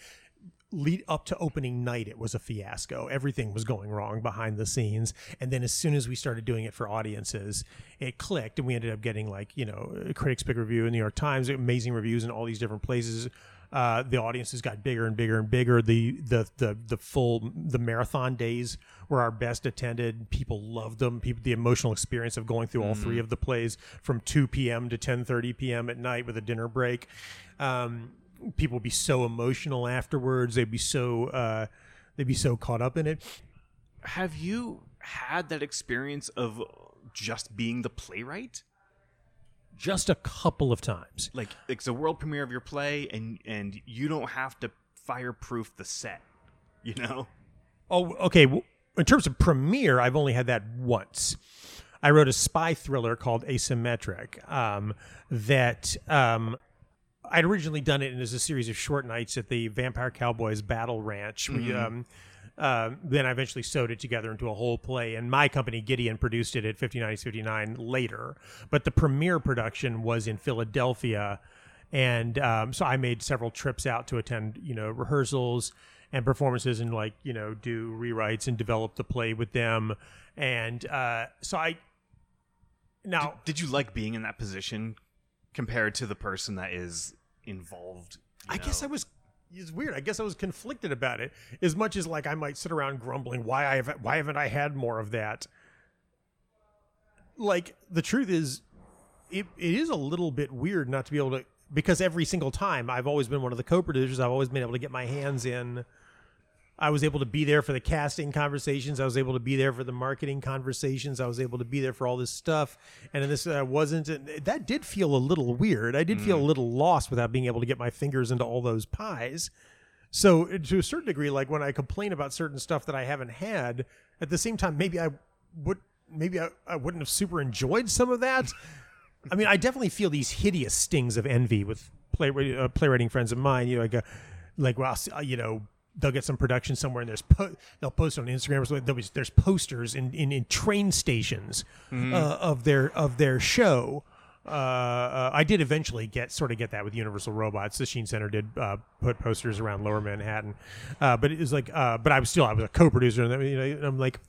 Lead up to opening night, it was a fiasco. Everything was going wrong behind the scenes, and then as soon as we started doing it for audiences, it clicked, and we ended up getting like you know Critics Pick Review in the New York Times, amazing reviews in all these different places. Uh, the audiences got bigger and bigger and bigger. The the the the full the marathon days were our best attended. People loved them. People the emotional experience of going through all three of the plays from 2 p.m. to 10:30 p.m. at night with a dinner break. Um, people would be so emotional afterwards. They'd be so uh, they'd be so caught up in it. Have you had that experience of just being the playwright? Just a couple of times. Like it's a world premiere of your play, and and you don't have to fireproof the set. You know. Oh, okay. well, In terms of premiere, I've only had that once. I wrote a spy thriller called Asymmetric um, that um, I'd originally done it as a series of short nights at the Vampire Cowboys Battle Ranch. We, um, uh, then I eventually sewed it together into a whole play, and my company Gideon produced it at 59E59 later. But the premiere production was in Philadelphia, and um, so I made several trips out to attend, you know, rehearsals and performances, and like you know, do rewrites and develop the play with them. And uh, so I now Did you like being in that position compared to the person that is involved? you I guess I was. It's weird. I guess I was conflicted about it. As much as like I might sit around grumbling, why I have why haven't I had more of that? Like the truth is, it, it is a little bit weird not to be able to because every single time I've always been one of the co-producers. I've always been able to get my hands in. I was able to be there for the casting conversations. I was able to be there for the marketing conversations. I was able to be there for all this stuff. And this, I wasn't. That did feel a little weird. I did feel a little lost without being able to get my fingers into all those pies. So, to a certain degree, like when I complain about certain stuff that I haven't had, at the same time, maybe I would, maybe I, I wouldn't have super enjoyed some of that. I mean, I definitely feel these hideous stings of envy with play, uh, playwriting friends of mine. You know, like, uh, like well, uh, you know, they'll get some production somewhere, and there's po- they'll post on Instagram or something. Be, there's posters in, in, in train stations uh, of their of their show. Uh, uh, I did eventually get sort of get that with Universal Robots. The Sheen Center did uh, put posters around Lower Manhattan, uh, but it was like, uh, but I was still I was a co-producer, and you know, and I'm like,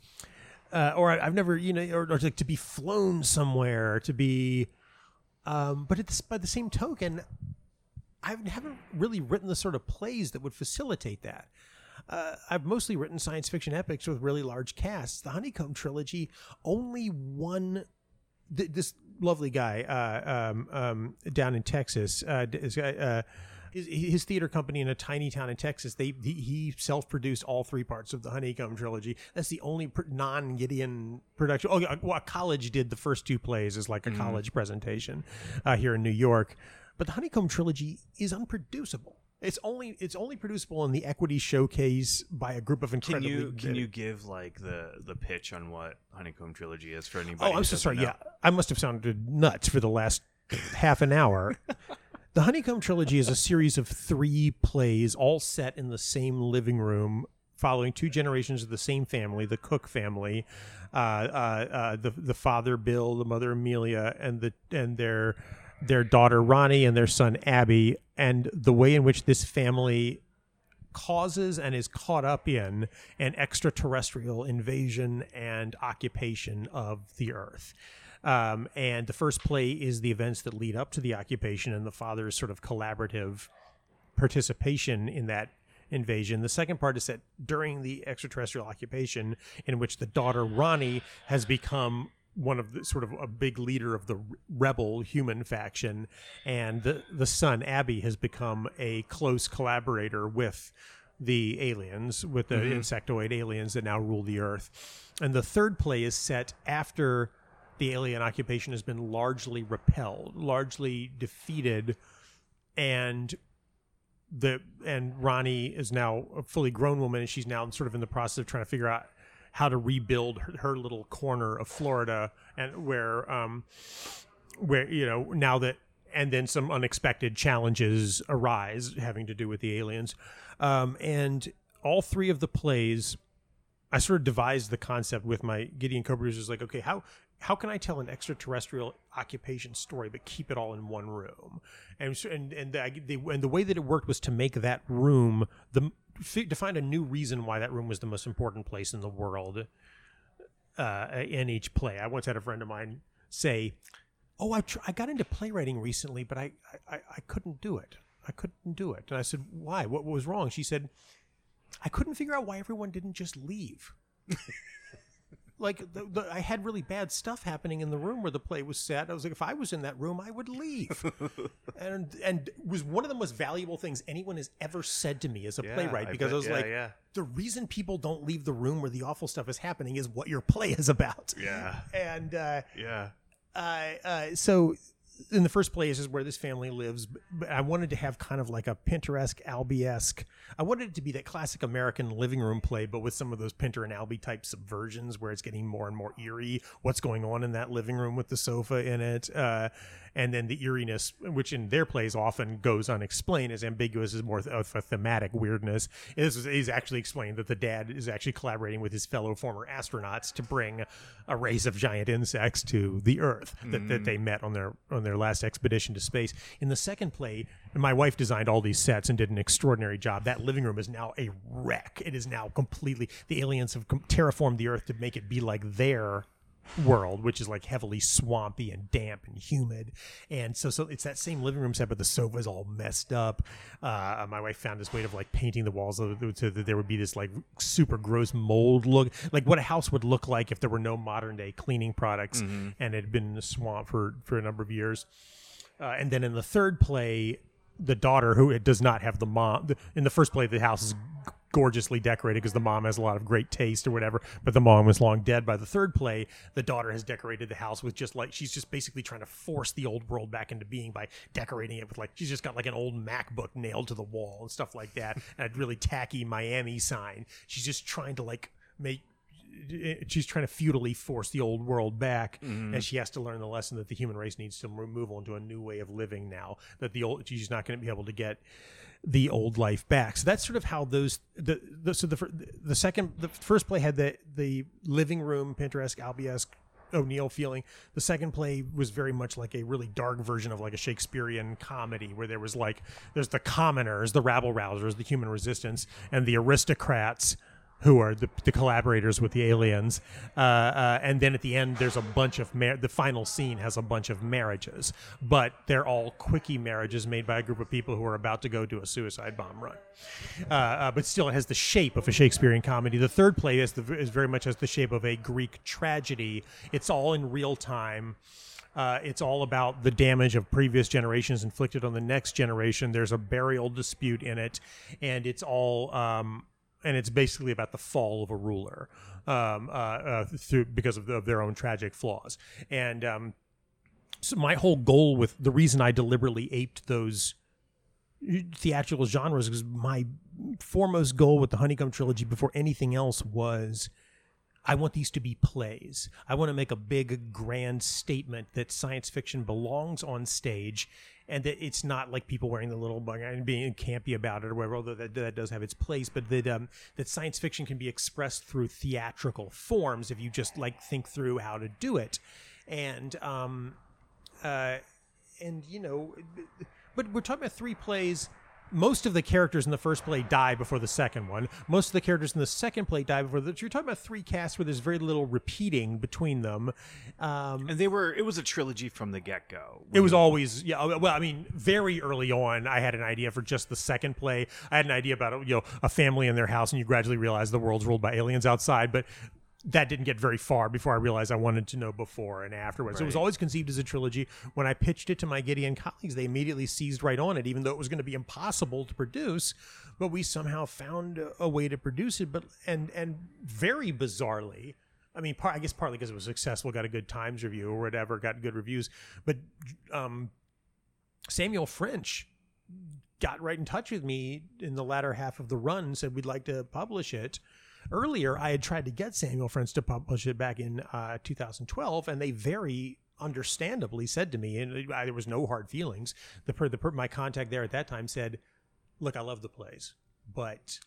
uh, or I, I've never, you know, or, or like to be flown somewhere, to be, um, but it's by the same token, I haven't really written the sort of plays that would facilitate that. Uh, I've mostly written science fiction epics with really large casts. The Honeycomb trilogy, only one. Th- this lovely guy uh, um, um, down in Texas, uh, this guy, uh, his, his theater company in a tiny town in Texas, they he, he self-produced all three parts of the Honeycomb trilogy. That's the only pr- non-Gideon production. Oh, well, college did the first two plays as like a college presentation uh, here in New York, but the Honeycomb trilogy is unproducible. It's only it's only producible in the Equity Showcase by a group of Can you can you give like the the pitch on what Honeycomb Trilogy is for anybody? Oh, I'm so sorry. know? Yeah, I must have sounded nuts for the last half an hour. the Honeycomb Trilogy is a series of three plays, all set in the same living room, following two generations of the same family, the Cook family, uh, uh, uh, the the father Bill, the mother Amelia, and the and their their daughter Ronnie and their son Abby, and the way in which this family causes and is caught up in an extraterrestrial invasion and occupation of the earth. Um, and the first play is the events that lead up to the occupation and the father's sort of collaborative participation in that invasion. The second part is set during the extraterrestrial occupation, in which the daughter Ronnie has become one of the sort of a big leader of the rebel human faction, and the the son Abby has become a close collaborator with the aliens, with the mm-hmm. insectoid aliens that now rule the Earth. And the third play is set after the alien occupation has been largely repelled, largely defeated, and the and Ronnie is now a fully grown woman, and she's now sort of in the process of trying to figure out how to rebuild her, her little corner of Florida, and where um, where you know now that and then some unexpected challenges arise having to do with the aliens, um, and all three of the plays. I sort of devised the concept with my Gideon co-producers, like, okay, how how can I tell an extraterrestrial occupation story but keep it all in one room? And and and the, and the way that it worked was to make that room the to find a new reason why that room was the most important place in the world uh, in each play. I once had a friend of mine say, "Oh, I tr- I got into playwriting recently, but I, I I couldn't do it. I couldn't do it." And I said, "Why? What was wrong?" She said, "I couldn't figure out why everyone didn't just leave." like the, the, I had really bad stuff happening in the room where the play was set. I was like, if I was in that room, I would leave. and and was one of the most valuable things anyone has ever said to me as a Yeah, playwright I because bet- I was yeah, like, yeah. the reason people don't leave the room where the awful stuff is happening is what your play is about. Yeah. And uh, Yeah. uh, uh, so in the first place is where this family lives but i wanted to have kind of like a pinteresque Albee-esque i wanted it to be that classic american living room play but with some of those pinter and albie type subversions where it's getting more and more eerie what's going on in that living room with the sofa in it uh, and then the eeriness which in their plays often goes unexplained is ambiguous is more of a thematic weirdness this is, is actually explained that the dad is actually collaborating with his fellow former astronauts to bring a race of giant insects to the earth that, that mm. they met on their on their last expedition to space. In the second play my wife designed all these sets and did an extraordinary job. That living room is now a wreck. It is now completely the aliens have terraformed the earth to make it be like their world, which is like heavily swampy and damp and humid. And so, so it's that same living room set, but the sofa is all messed up. Uh, my wife found this way of like painting the walls so that there would be this like super gross mold look, like what a house would look like if there were no modern day cleaning products and it had been in the swamp for for a number of years. Uh, and then in the third play, the daughter who does not have the mom. In the first play, the house is gorgeously decorated because the mom has a lot of great taste or whatever. But the mom was long dead by the third play. The daughter has decorated the house with just like she's just basically trying to force the old world back into being by decorating it with like she's just got like an old MacBook nailed to the wall and stuff like that, and a really tacky Miami sign. She's just trying to like make she's trying to futilely force the old world back mm-hmm. and she has to learn the lesson that the human race needs to move on to a new way of living now that the old she's not going to be able to get the old life back so that's sort of how those the, the so the the second the first play had the the living room pinteresque Albeesque O'Neill feeling. The second play was very much like a really dark version of like a Shakespearean comedy where there was like there's the commoners, the rabble rousers, the human resistance, and the aristocrats who are the, the collaborators with the aliens. Uh, uh, and then at the end, there's a bunch of mar- the final scene has a bunch of marriages, but they're all quickie marriages made by a group of people who are about to go do a suicide bomb run. Uh, uh, but still, it has the shape of a Shakespearean comedy. The third play is, the, is very much has the shape of a Greek tragedy. It's all in real time. Uh, it's all about the damage of previous generations inflicted on the next generation. There's a burial dispute in it, and it's all um, and it's basically about the fall of a ruler um, uh, uh, through because of, the, of their own tragic flaws. And um, so my whole goal with the reason I deliberately aped those theatrical genres is my foremost goal with the Honeycomb trilogy before anything else was I want these to be plays. I want to make a big, grand statement that science fiction belongs on stage and that it's not like people wearing the little bug and being campy about it or whatever, although that, that does have its place, but that, um, that science fiction can be expressed through theatrical forms if you just like think through how to do it. And, um, uh, and you know, but we're talking about three plays. Most of the characters in the first play die before the second one. Most of the characters in the second play die before the. You're talking about three casts where there's very little repeating between them. Um, And they were. It was a trilogy from the get go. it was always yeah. Well, I mean, very early on, I had an idea for just the second play. I had an idea about you know a family in their house, and you gradually realize the world's ruled by aliens outside. But that didn't get very far before I realized I wanted to know before and afterwards. It was always conceived as a trilogy. When I pitched it to my Gideon colleagues, they immediately seized right on it, even though it was going to be impossible to produce. But we somehow found a, way to produce it. But and and very bizarrely, I mean, par- I guess partly because it was successful, got a good Times review or whatever, got good reviews. But um, Samuel French got right in touch with me in the latter half of the run and said we'd like to publish it. Earlier, I had tried to get Samuel French to publish it back in uh, 2012, and they very understandably said to me, and I, there was no hard feelings. The, per, the per, my contact there at that time said, "Look, I love the plays, but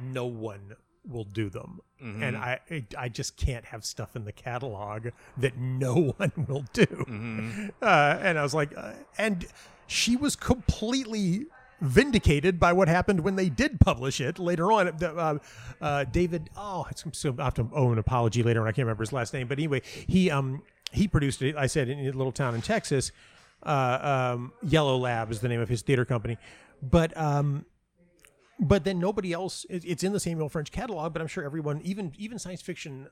no one will do them, and I I just can't have stuff in the catalog that no one will do." Uh, and I was like, uh, and she was completely vindicated by what happened when they did publish it later on. Uh, uh, David, oh, it's, so I have to owe an apology later on. I can't remember his last name, but anyway, he um he produced it. I said in a little town in Texas. Uh, um, Yellow Lab is the name of his theater company, but um, but then nobody else. It, it's in the Samuel French catalog, but I'm sure everyone, even even science fiction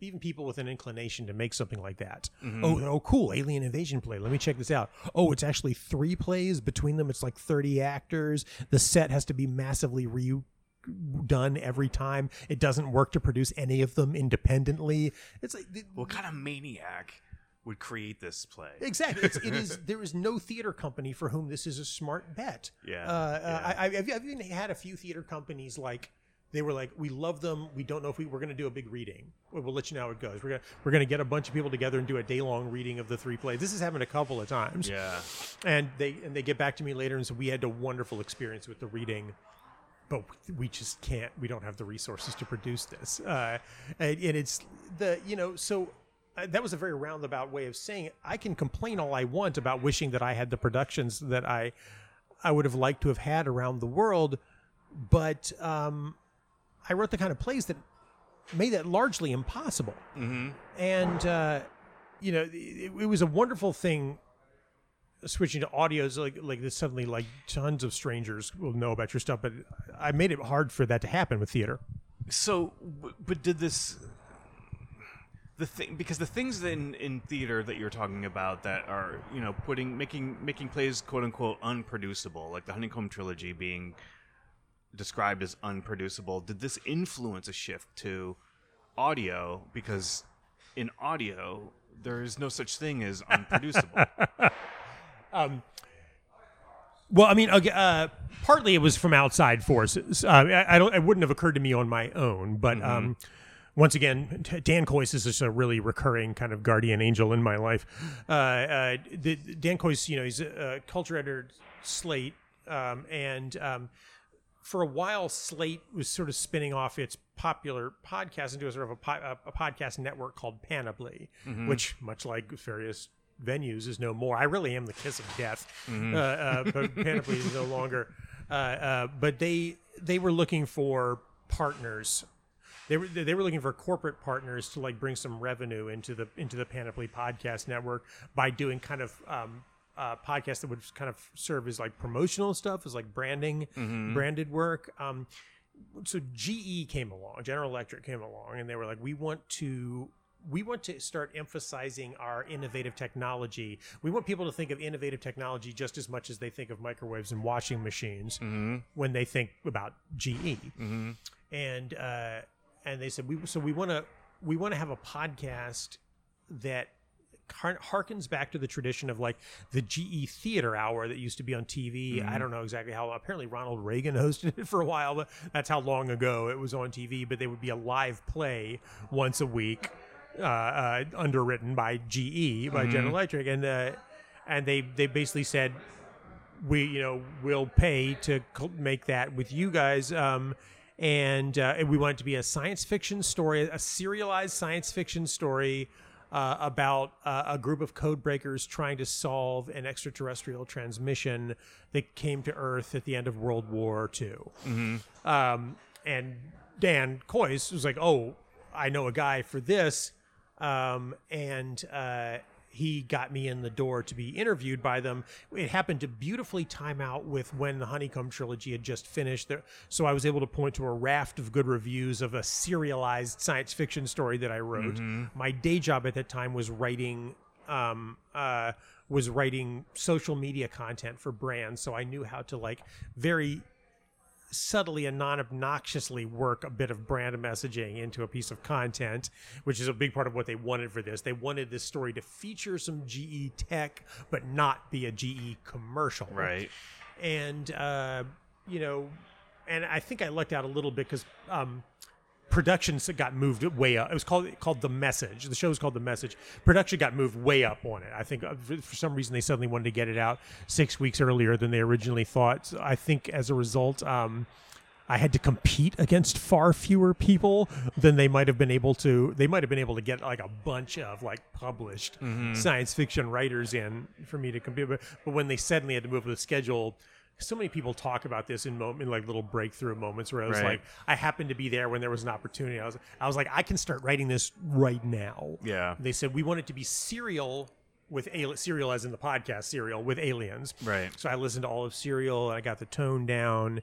even people with an inclination to make something like that. Oh, oh, cool! Alien invasion play. Let me check this out. Oh, it's actually three plays between them. It's like thirty actors. The set has to be massively redone every time. It doesn't work to produce any of them independently. It's like What kind of maniac would create this play? Exactly. It's, it is. There is no theater company for whom this is a smart bet. Yeah, Uh, uh, yeah. I, I've, I've even had a few theater companies like they were like, we love them. We don't know if we, we're going to do a big reading. We'll, we'll let you know how it goes. We're gonna we're gonna get a bunch of people together and do a day long reading of the three plays. This has happened a couple of times. Yeah. And they and they get back to me later and say we had a wonderful experience with the reading, but we just can't. We don't have the resources to produce this. Uh, and, and it's the you know so. Uh, that was a very roundabout way of saying it. I can complain all I want about wishing that I had the productions that I I would have liked to have had around the world, but um, I wrote the kind of plays that made that largely impossible. Mm-hmm. And uh, you know, it, it was a wonderful thing switching to audios like like this suddenly like tons of strangers will know about your stuff but i made it hard for that to happen with theater So, but did this the thing because the things in in theater that you're talking about that are you know putting making making plays quote unquote unproducible, like the Honeycomb trilogy being described as unproducible. Did this influence a shift to audio? Because in audio, there is no such thing as unproducible. well i mean okay, uh, partly it was from outside forces uh, I, I don't it wouldn't have occurred to me on my own but um once again, Dan Kois is just a really recurring kind of guardian angel in my life. Uh, uh, the, Dan Kois, you know, he's a, a culture editor at Slate, um, and um, for a while, Slate was sort of spinning off its popular podcast into a sort of a, po- a, podcast network called Panoply, which, much like various venues, is no more. I really am the kiss of death, uh, uh, but Panoply is no longer. Uh, uh, but they they were looking for partners. They were they were looking for corporate partners to like bring some revenue into the into the Panoply podcast network by doing kind of um, uh, podcasts that would kind of serve as like promotional stuff, as like branding, branded work. Um, so GE came along, General Electric came along, and they were like, we want to we want to start emphasizing our innovative technology. We want people to think of innovative technology just as much as they think of microwaves and washing machines when they think about GE. And uh, and they said we so we want to we want to have a podcast that harkens back to the tradition of like the GE Theater Hour that used to be on TV. I don't know exactly how. Apparently, Ronald Reagan hosted it for a while, but that's how long ago it was on TV. But they would be a live play once a week, uh, uh, underwritten by GE by General Electric, and uh, and they they basically said we you know will pay to make that with you guys um and uh, we want it to be a science fiction story a serialized science fiction story uh, about uh, a group of code breakers trying to solve an extraterrestrial transmission that came to earth at the end of world war ii um, and Dan Kois was like oh i know a guy for this. Um, and uh, he got me in the door to be interviewed by them. It happened to beautifully time out with when the Honeycomb trilogy had just finished. So I was able to point to a raft of good reviews of a serialized science fiction story that I wrote. My day job at that time was writing um, uh, was writing social media content for brands, so I knew how to like very subtly and non-obnoxiously work a bit of brand messaging into a piece of content, which is a big part of what they wanted for this. They wanted this story to feature some GE tech, but not be a GE commercial. Right. And uh, you know, and I think I lucked out a little bit because um, productions got moved way up. It was called called the Message. The show was called the Message. Production got moved way up on it. I think uh, for some reason they suddenly wanted to get it out six weeks earlier than they originally thought. So I think as a result. Um, I had to compete against far fewer people than they might have been able to. They might have been able to get like a bunch of like published science fiction writers in for me to compete. But, but when they suddenly had to move the schedule, so many people talk about this in, mo- in like little breakthrough moments where I was Right. like, I happened to be there when there was an opportunity. I was, I was like, I can start writing this right now. Yeah. They said we want it to be serial with serial as in the podcast serial with aliens. Right. So I listened to all of Serial. And I got the tone down.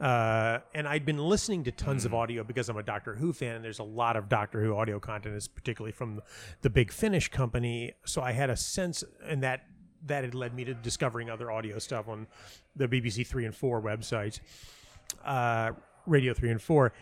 Uh, and I'd been listening to tons of audio because I'm a Doctor Who fan, and there's a lot of Doctor Who audio content, is particularly from the Big Finish company. So I had a sense, and that that had led me to discovering other audio stuff on the BBC Three and Four websites, uh, Radio Three and Four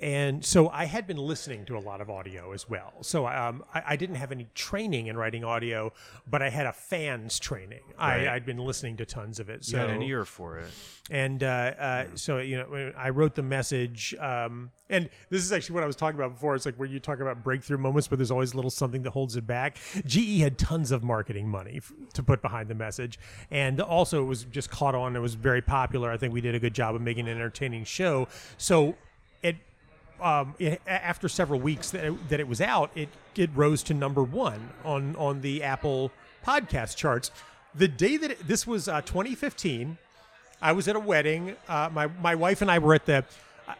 and so I had been listening to a lot of audio as well. So um, I, I didn't have any training in writing audio, but I had a fans training. Right. I, I'd been listening to tons of it. You So had an ear for it. and uh, uh, so you know, I wrote the message, um, and this is actually what I was talking about before. It's like where you talk about breakthrough moments, but there's always a little something that holds it back. GE had tons of marketing money f- to put behind the message, and also it was just caught on. It was very popular. I think we did a good job of making an entertaining show. So it. Um, it, after several weeks that it, that it was out, it it rose to number one on on the Apple podcast charts. The day that it, this was uh, 2015, I was at a wedding. Uh, my my wife and I were at the. uh,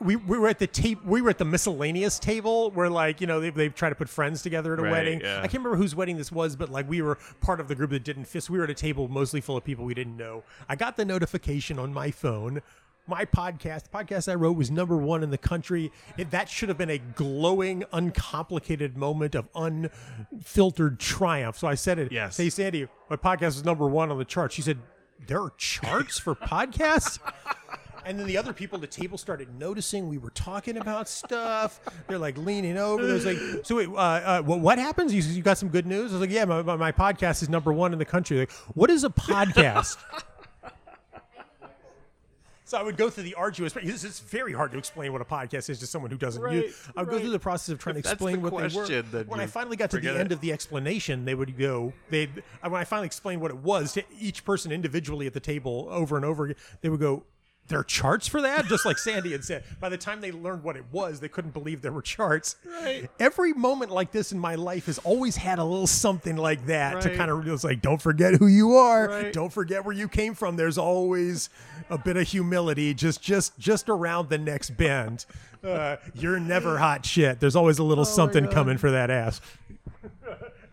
We, we were at the tape. We were at the miscellaneous table where, like, you know, they, they try to put friends together at a Right, wedding. yeah. I can't remember whose wedding this was, but like, we were part of the group that didn't fit. So we were at a table mostly full of people we didn't know. I got the notification on my phone. My podcast, the podcast I wrote, was number one in the country. It, that should have been a glowing, uncomplicated moment of unfiltered triumph. So I said it. Yes. Hey, Sandy, my podcast is number one on the chart. She said, There are charts for podcasts? And then the other people at the table started noticing we were talking about stuff. They're like leaning over. There's like, so wait, uh, uh, what, what happens? You, you got some good news? I was like, yeah, my, my, my podcast is number one in the country. Like, what is a podcast? So I would go through the arduous. It's, it's very hard to explain what a podcast is to someone who doesn't Right, use. I would go through the process of trying If to explain the what they question, were. then When I finally got to the forget end it. of the explanation, they would go. They when I finally explained what it was to each person individually at the table over and over again, they would go. There are charts for that, just like Sandy had said. By the time they learned what it was, they couldn't believe there were charts. Right. Every moment like this in my life has always had a little something like that to kind of. It was like, don't forget who you are. Right. Don't forget where you came from. There's always a bit of humility just just just around the next bend. Uh, you're never hot shit. There's always a little something coming for that ass.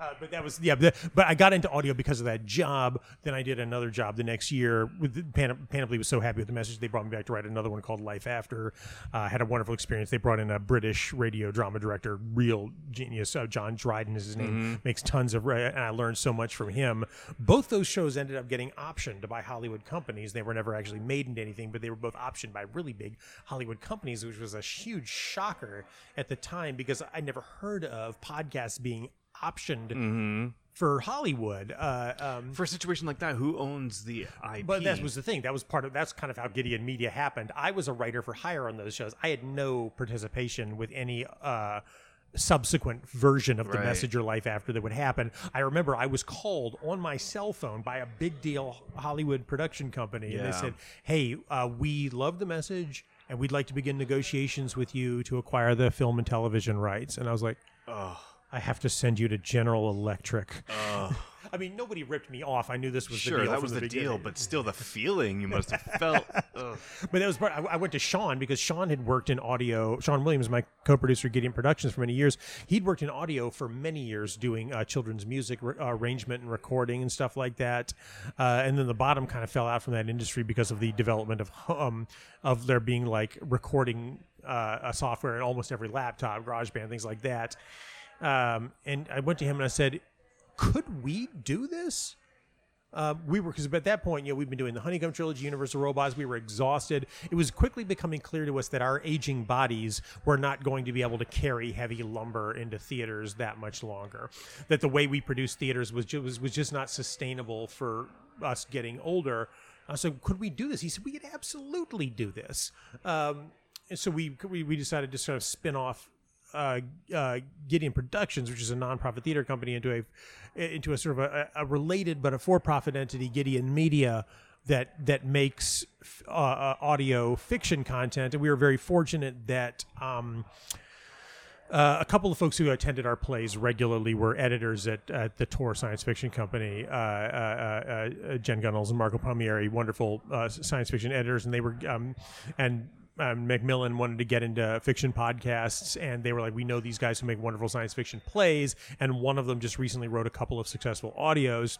Uh, but that was yeah. But, but I got into audio because of that job. Then I did another job the next year. With Pan- Panoply was so happy with the message, they brought me back to write another one called Life After. Uh, had a wonderful experience. They brought in a British radio drama director, real genius. Uh, John Dryden is his name. Makes tons of, and I learned so much from him. Both those shows ended up getting optioned by Hollywood companies. They were never actually made into anything, but they were both optioned by really big Hollywood companies, which was a huge shocker at the time because I never heard of podcasts being optioned for Hollywood. Uh, um, For a situation like that, who owns the IP? but that was the thing. That was part of. That's kind of how Gideon Media happened. I was a writer for hire on those shows. I had no participation with any. Uh, subsequent version of the Right. message or life after that would happen i remember i was called on my cell phone by a big deal hollywood production company and they said hey uh, we love the message and we'd like to begin negotiations with you to acquire the film and television rights and i was like Oh, I have to send you to General Electric. I mean, nobody ripped me off. I knew this was Sure, the deal. that was the, deal, but still, the feeling you must have felt. Ugh. But that was part. I, I went to Sean because Sean had worked in audio. Sean Williams, my co-producer, at Gideon Productions for many years. He'd worked in audio for many years, doing uh, children's music re- uh, arrangement and recording and stuff like that. Uh, and then the bottom kind of fell out from that industry because of the development of um, of there being like recording uh, a software in almost every laptop, GarageBand, things like that. Um, and I went to him and I said, "Could we do this?" Uh, we were because at that point, you know, we've been doing the Honeycomb trilogy, Universal Robots. We were exhausted. It was quickly becoming clear to us that our aging bodies were not going to be able to carry heavy lumber into theaters that much longer. That the way we produced theaters was just, was, was just not sustainable for us getting older. I said, "Could we do this?" He said, "We could absolutely do this." Um, so we, we we decided to sort of spin off uh, uh, Gideon Productions, which is a nonprofit theater company, into a into a sort of a, a related but a for-profit entity, Gideon Media, that that makes uh, uh, audio fiction content. And we were very fortunate that. Um, uh, a couple of folks who attended our plays regularly were editors at, at the Tor Science Fiction Company, uh, uh, uh, uh, Jen Gunnels and Marco Palmieri, wonderful science fiction editors, and they were um, and um, Macmillan wanted to get into fiction podcasts, and they were like, "We know these guys who make wonderful science fiction plays," and one of them just recently wrote a couple of successful audios.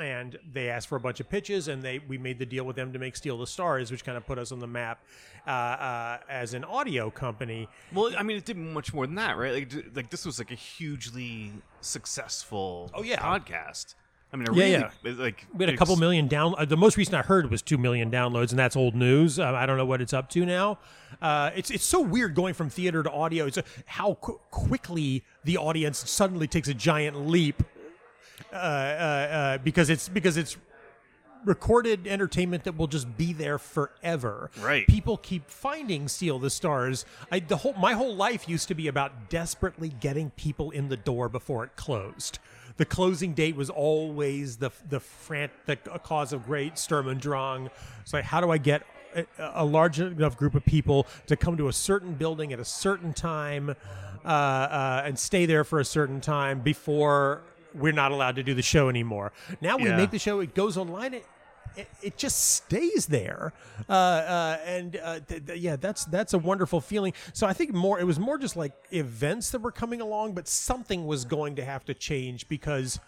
And they asked for a bunch of pitches, and they we made the deal with them to make Steal the Stars, which kind of put us on the map uh, uh, as an audio company. Well, I mean, it did much more than that, right? Like, like this was like a hugely successful Oh, yeah. podcast. I mean, a Yeah, really, like We had a couple million down. Uh, the most recent I heard was two million downloads, and that's old news. Uh, I don't know what it's up to now. Uh, it's it's so weird going from theater to audio. It's uh how qu- quickly the audience suddenly takes a giant leap uh, uh, uh, because it's because it's recorded entertainment that will just be there forever. Right. People keep finding Steal the Stars. I the whole my whole life used to be about desperately getting people in the door before it closed. The closing date was always the the frant the cause of great Sturm und Drang. It's like how do I get a, a large enough group of people to come to a certain building at a certain time uh, uh, and stay there for a certain time before we're not allowed to do the show anymore. Now we Yeah. make the show, it goes online. It, it, just stays there, uh, uh, and uh, th- th- yeah, that's that's a wonderful feeling. So I think more it was more just like events that were coming along, but something was going to have to change because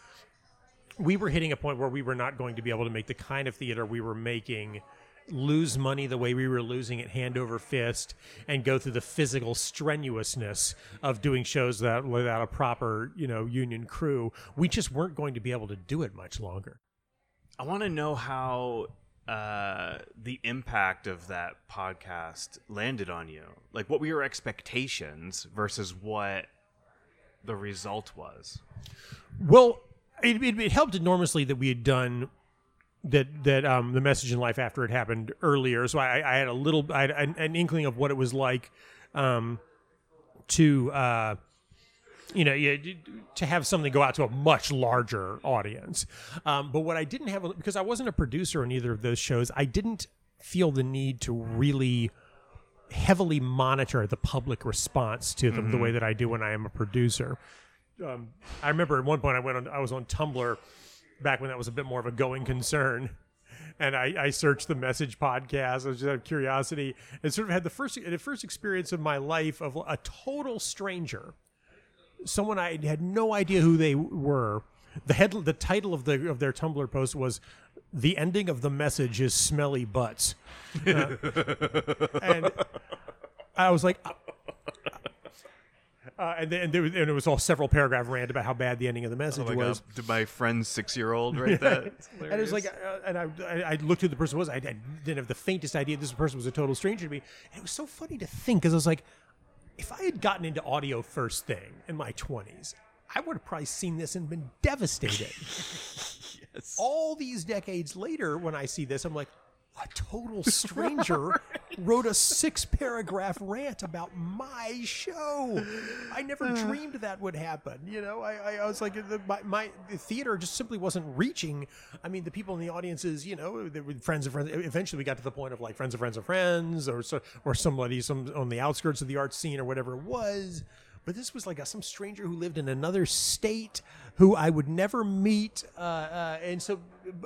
we were hitting a point where we were not going to be able to make the kind of theater we were making lose money the way we were losing it hand over fist and go through the physical strenuousness of doing shows that without a proper you know union crew. We just weren't going to be able to do it much longer I want to know how uh, the impact of that podcast landed on you. Like, what were your expectations versus what the result was? Well, it, it, it helped enormously that we had done that that um, the message in life after it happened earlier. So I, I had a little, I had an, an inkling of what it was like um, to, uh, you know, you, to have something go out to a much larger audience. Um, but what I didn't have, because I wasn't a producer on either of those shows, I didn't feel the need to really heavily monitor the public response to them the way that I do when I am a producer. Um, I remember at one point I went on, I was on Tumblr back when that was a bit more of a going concern. And I, I searched the message podcast. I was just out of curiosity and sort of had the first the first experience of my life of a total stranger, someone I had no idea who they were. The head, the title of the of their Tumblr post was "The ending of the message is smelly butts," Uh, and I was like, uh, and then and, there was, and it was all several paragraph rant about how bad the ending of the message Like, was. uh, did my friend's six year old write that? And it was like, uh, and I, I, I looked who the person was. I, I didn't have the faintest idea this person was a total stranger to me. And it was so funny to think because I was like, if I had gotten into audio first thing in my twenties, I would have probably seen this and been devastated. yes. All these decades later, when I see this, I'm like, a total stranger wrote a six paragraph rant about my show. I never uh. dreamed that would happen. You know, I, I, I was like, the, my, my the theater just simply wasn't reaching. I mean, the people in the audiences, you know, they were friends of friends. Eventually, we got to the point of like friends of friends of friends, or so, or somebody some on the outskirts of the art scene or whatever it was. But this was like a, some stranger who lived in another state who I would never meet. Uh, uh, and so,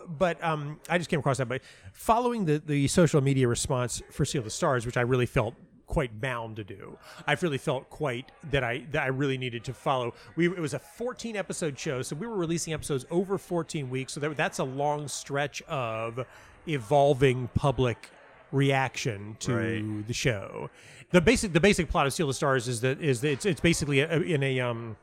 but um, I just came across that. But following the, the social media response for Steal the Stars, which I really felt quite bound to do. I really felt quite that I that I really needed to follow. We it was a 14 episode show, so we were releasing episodes over 14 weeks. So that, that's a long stretch of evolving public reaction to Right. the show. The basic the basic plot of Steal the Stars is that is that it's it's basically a, in a um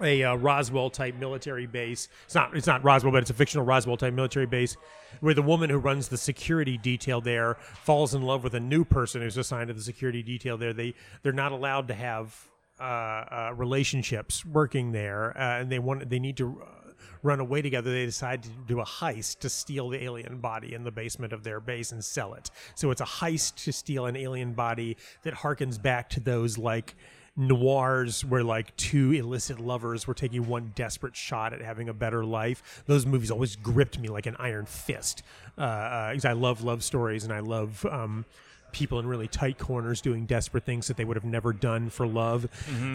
a uh, Roswell type military base. It's not it's not Roswell, but it's a fictional Roswell type military base where the woman who runs the security detail there falls in love with a new person who's assigned to the security detail there. They they're not allowed to have uh, uh, relationships working there, uh, and they want they need to. Uh, Run away together. They decide to do a heist to steal the alien body in the basement of their base and sell it. So it's a heist to steal an alien body that harkens back to those like noirs where like two illicit lovers were taking one desperate shot at having a better life. Those movies always gripped me like an iron fist uh, uh, because I love love stories and I love. Um, people in really tight corners doing desperate things that they would have never done for love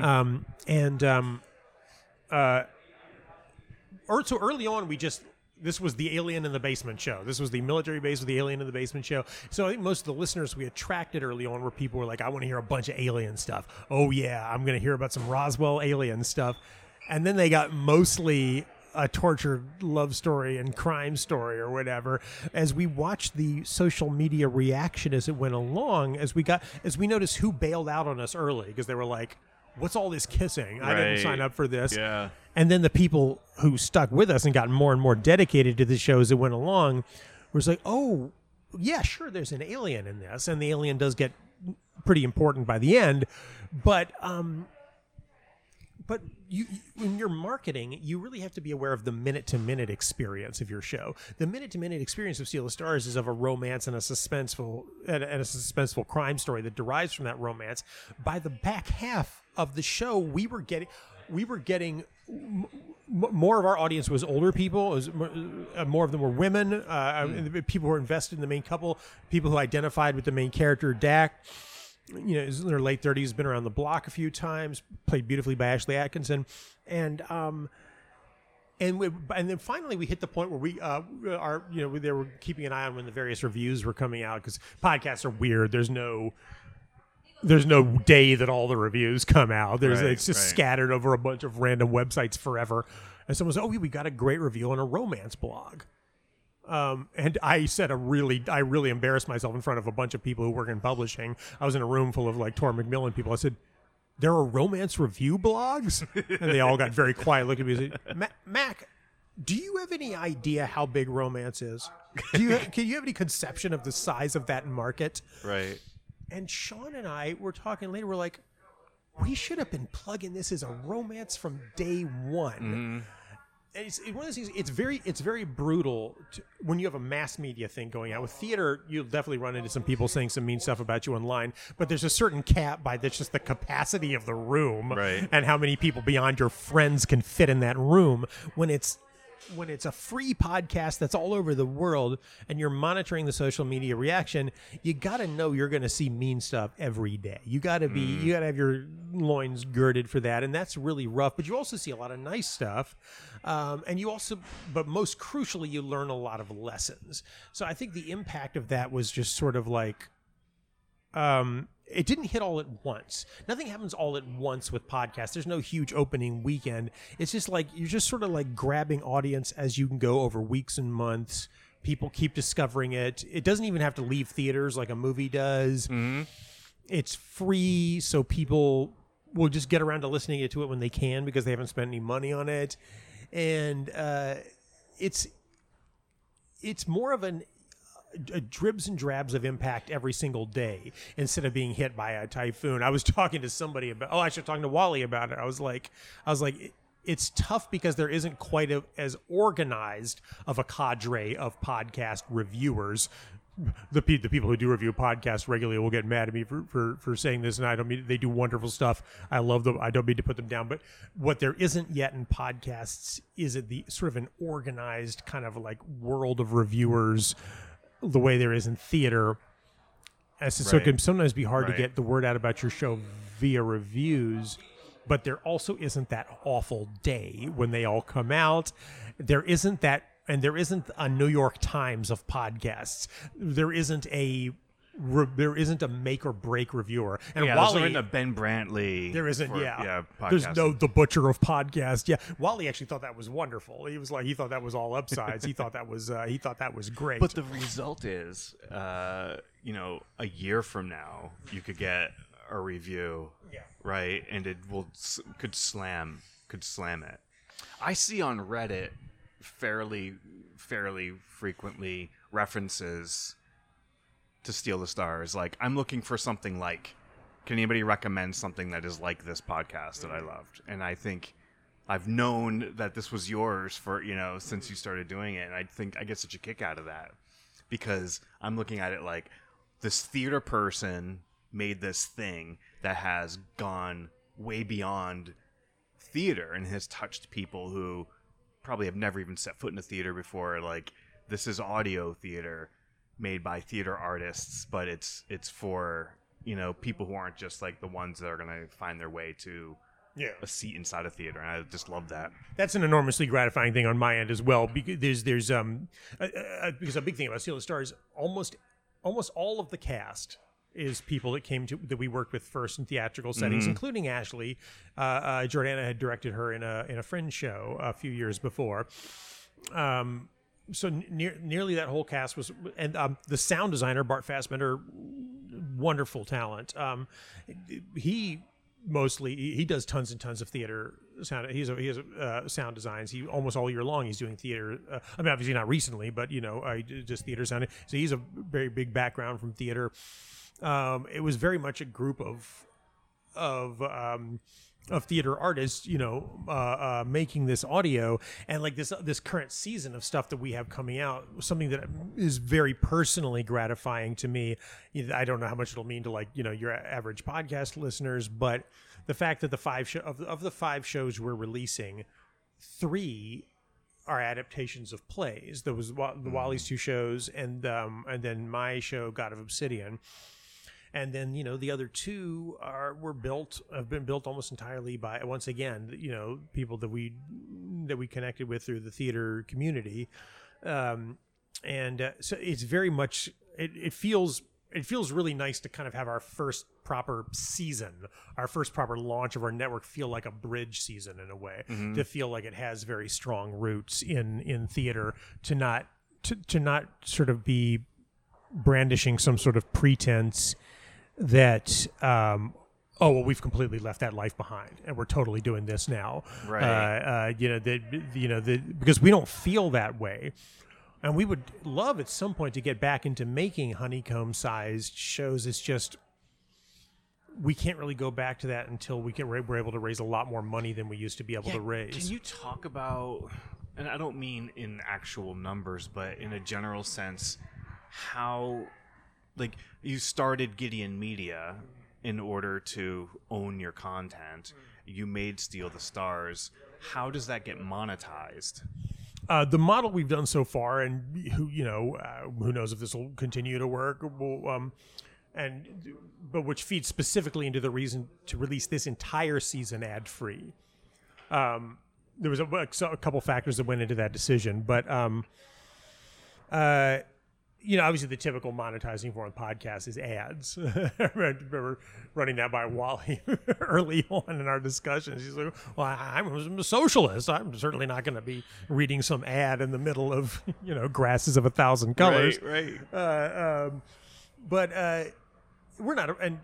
um, and um, uh, so early on we just this was the alien in the basement show. This was the military base with the alien in the basement show. So i think most of the listeners we attracted early on were people were like i want to hear a bunch of alien stuff. Oh yeah i'm going to hear about some roswell alien stuff. And then they got mostly a torture love story and crime story or whatever. As we watched the social media reaction as it went along as we got as we noticed who bailed out on us early because they were like what's all this kissing? I didn't sign up for this. Yeah. And then the people who stuck with us and got more and more dedicated to the show as it went along was like, oh, yeah, sure, there's an alien in this, and the alien does get pretty important by the end, but um, but you're marketing, you really have to be aware of the minute to minute experience of your show. The minute to minute experience of Steal the Stars is of a romance and a suspenseful and, and a suspenseful crime story that derives from that romance. By the back half of the show, we were getting we were getting m- more of our audience was older people. Was more, uh, more of them were women. Uh, and People who were invested in the main couple. People who identified with the main character, Dak you know, is in her late thirties, been around the block a few times, played beautifully by Ashley Atkinson, and um, and we, and then finally we hit the point where we uh are you know they were keeping an eye on when the various reviews were coming out because podcasts are weird. There's no there's no day that all the reviews come out. There's Right, it's just right. scattered over a bunch of random websites forever. And someone said, "Oh, we got a great review on a romance blog." Um, and I said a really, I really embarrassed myself in front of a bunch of people who work in publishing. I was in a room full of like Tor Macmillan people. I said, "There are romance review blogs," and they all got very quiet, looking at me. and said, "Ma- Mac, do you have any idea how big romance is? Do you can you have any conception of the size of that market?" Right. And Sean and I were talking later. We're like, we should have been plugging this as a romance from day one. Mm-hmm. And it's it- one of those things. It's very it's very brutal to, when you have a mass media thing going out. With theater, you'll definitely run into some people saying some mean stuff about you online. But there's a certain cap by that's just the capacity of the room Right. and how many people beyond your friends can fit in that room. When it's when it's a free podcast that's all over the world and you're monitoring the social media reaction, you got to know you're going to see mean stuff every day. You got to be, you got to have your loins girded for that. And that's really rough. But you also see a lot of nice stuff. Um, and you also, but most crucially, you learn a lot of lessons. So I think the impact of that was just sort of like, um, it didn't hit all at once. Nothing happens all at once with podcasts. There's no huge opening weekend. It's just like you're just sort of like grabbing audience as you can go over weeks and months. People keep discovering it. It doesn't even have to leave theaters like a movie does. It's free, so people will just get around to listening to it when they can because they haven't spent any money on it. And uh, it's it's more of an a dribs and drabs of impact every single day instead of being hit by a typhoon. I was talking to somebody about. Oh, I should talk to Wally about it. I was like, I was like, it's tough because there isn't quite a, as organized of a cadre of podcast reviewers. The, pe- the people who do review podcasts regularly will get mad at me for, for, for saying this, and I don't mean they do wonderful stuff. I love them. I don't mean to put them down, but what there isn't yet in podcasts is it the sort of an organized kind of like world of reviewers the way there is in theater. As So it can sometimes be hard to Right. get the word out about your show via reviews. but there also isn't that awful day when they all come out. There isn't that, and there isn't a New York Times of podcasts. There isn't a re- there isn't a make or break reviewer. And yeah, Wally, there's no Ben Brantley. there isn't, for- yeah. yeah. There's no the butcher of podcast. Yeah, Wally actually thought that was wonderful. He was like, he thought that was all upsides. he thought that was, uh, he thought that was great. But the result is, uh, you know, a year from now, you could get a review, Yeah. right, and it will could slam could slam it. I see on Reddit fairly fairly frequently references to Steal the Stars. Like, I'm looking for something like. Can anybody recommend something that is like this podcast that I mm-hmm. loved? And I think I've known that this was yours for you know since you started doing it, and I think I get such a kick out of that because I'm looking at it like this theater person made this thing that has gone way beyond theater and has touched people who probably have never even set foot in a theater before like this is audio theater made by theater artists but it's it's for you know people who aren't just like the ones that are going to find their way to yeah, a seat inside a theater and i just love that that's an enormously gratifying thing on my end as well because there's there's um uh, uh, because a big thing about Steal the Stars almost almost all of the cast is people that came to that we worked with first in theatrical settings, including Ashley. Uh, uh, Jordana had directed her in a in a Fringe show a few years before. Um, so near, nearly that whole cast was, and um, the sound designer Bart Fasbender, wonderful talent. Um, he mostly he does tons and tons of theater sound. He's a, he has uh, sound designs. He almost all year long he's doing theater. Uh, I mean, obviously not recently, but you know, uh, just theater sound. So he's a very big background from theater. Um, it was very much a group of of um, of theater artists, you know, uh, uh, making this audio and like this this current season of stuff that we have coming out, something that is very personally gratifying to me. I don't know how much it'll mean to like you know your average podcast listeners, but the fact that the five show of, of the five shows we're releasing, three are adaptations of plays. There was Wa- the Wally's two shows, and um, and then my show, God of Obsidian and then you know the other two are were built have been built almost entirely by once again you know people that we that we connected with through the theater community. Um, and uh, so it's very much it, it feels it feels really nice to kind of have our first proper season our first proper launch of our network feel like a bridge season in a way to feel like it has very strong roots in in theater to not to, to not sort of be brandishing some sort of pretense that um, oh well we've completely left that life behind and we're totally doing this now. Right. uh, uh, you know that you know the because we don't feel that way. And we would love at some point to get back into making honeycomb sized shows. It's just we can't really go back to that until we can we're able to raise a lot more money than we used to be able to raise. Can you talk about, and I don't mean in actual numbers, but in a general sense, how, like, you started Gideon Media in order to own your content. You made Steal the Stars. How does that get monetized? uh, the model we've done so far, and who you know, uh, who knows if this will continue to work, will, um, and but which feeds specifically into the reason to release this entire season ad free. Um, there was a, a couple factors that went into that decision, but um, uh, you know, obviously the typical monetizing form of podcast is ads. I remember running that by Wally early on in our discussions. He's like, "Well, I'm a socialist. I'm certainly not going to be reading some ad in the middle of you know grasses of a thousand colors." right. Uh, um, but uh, we're not, and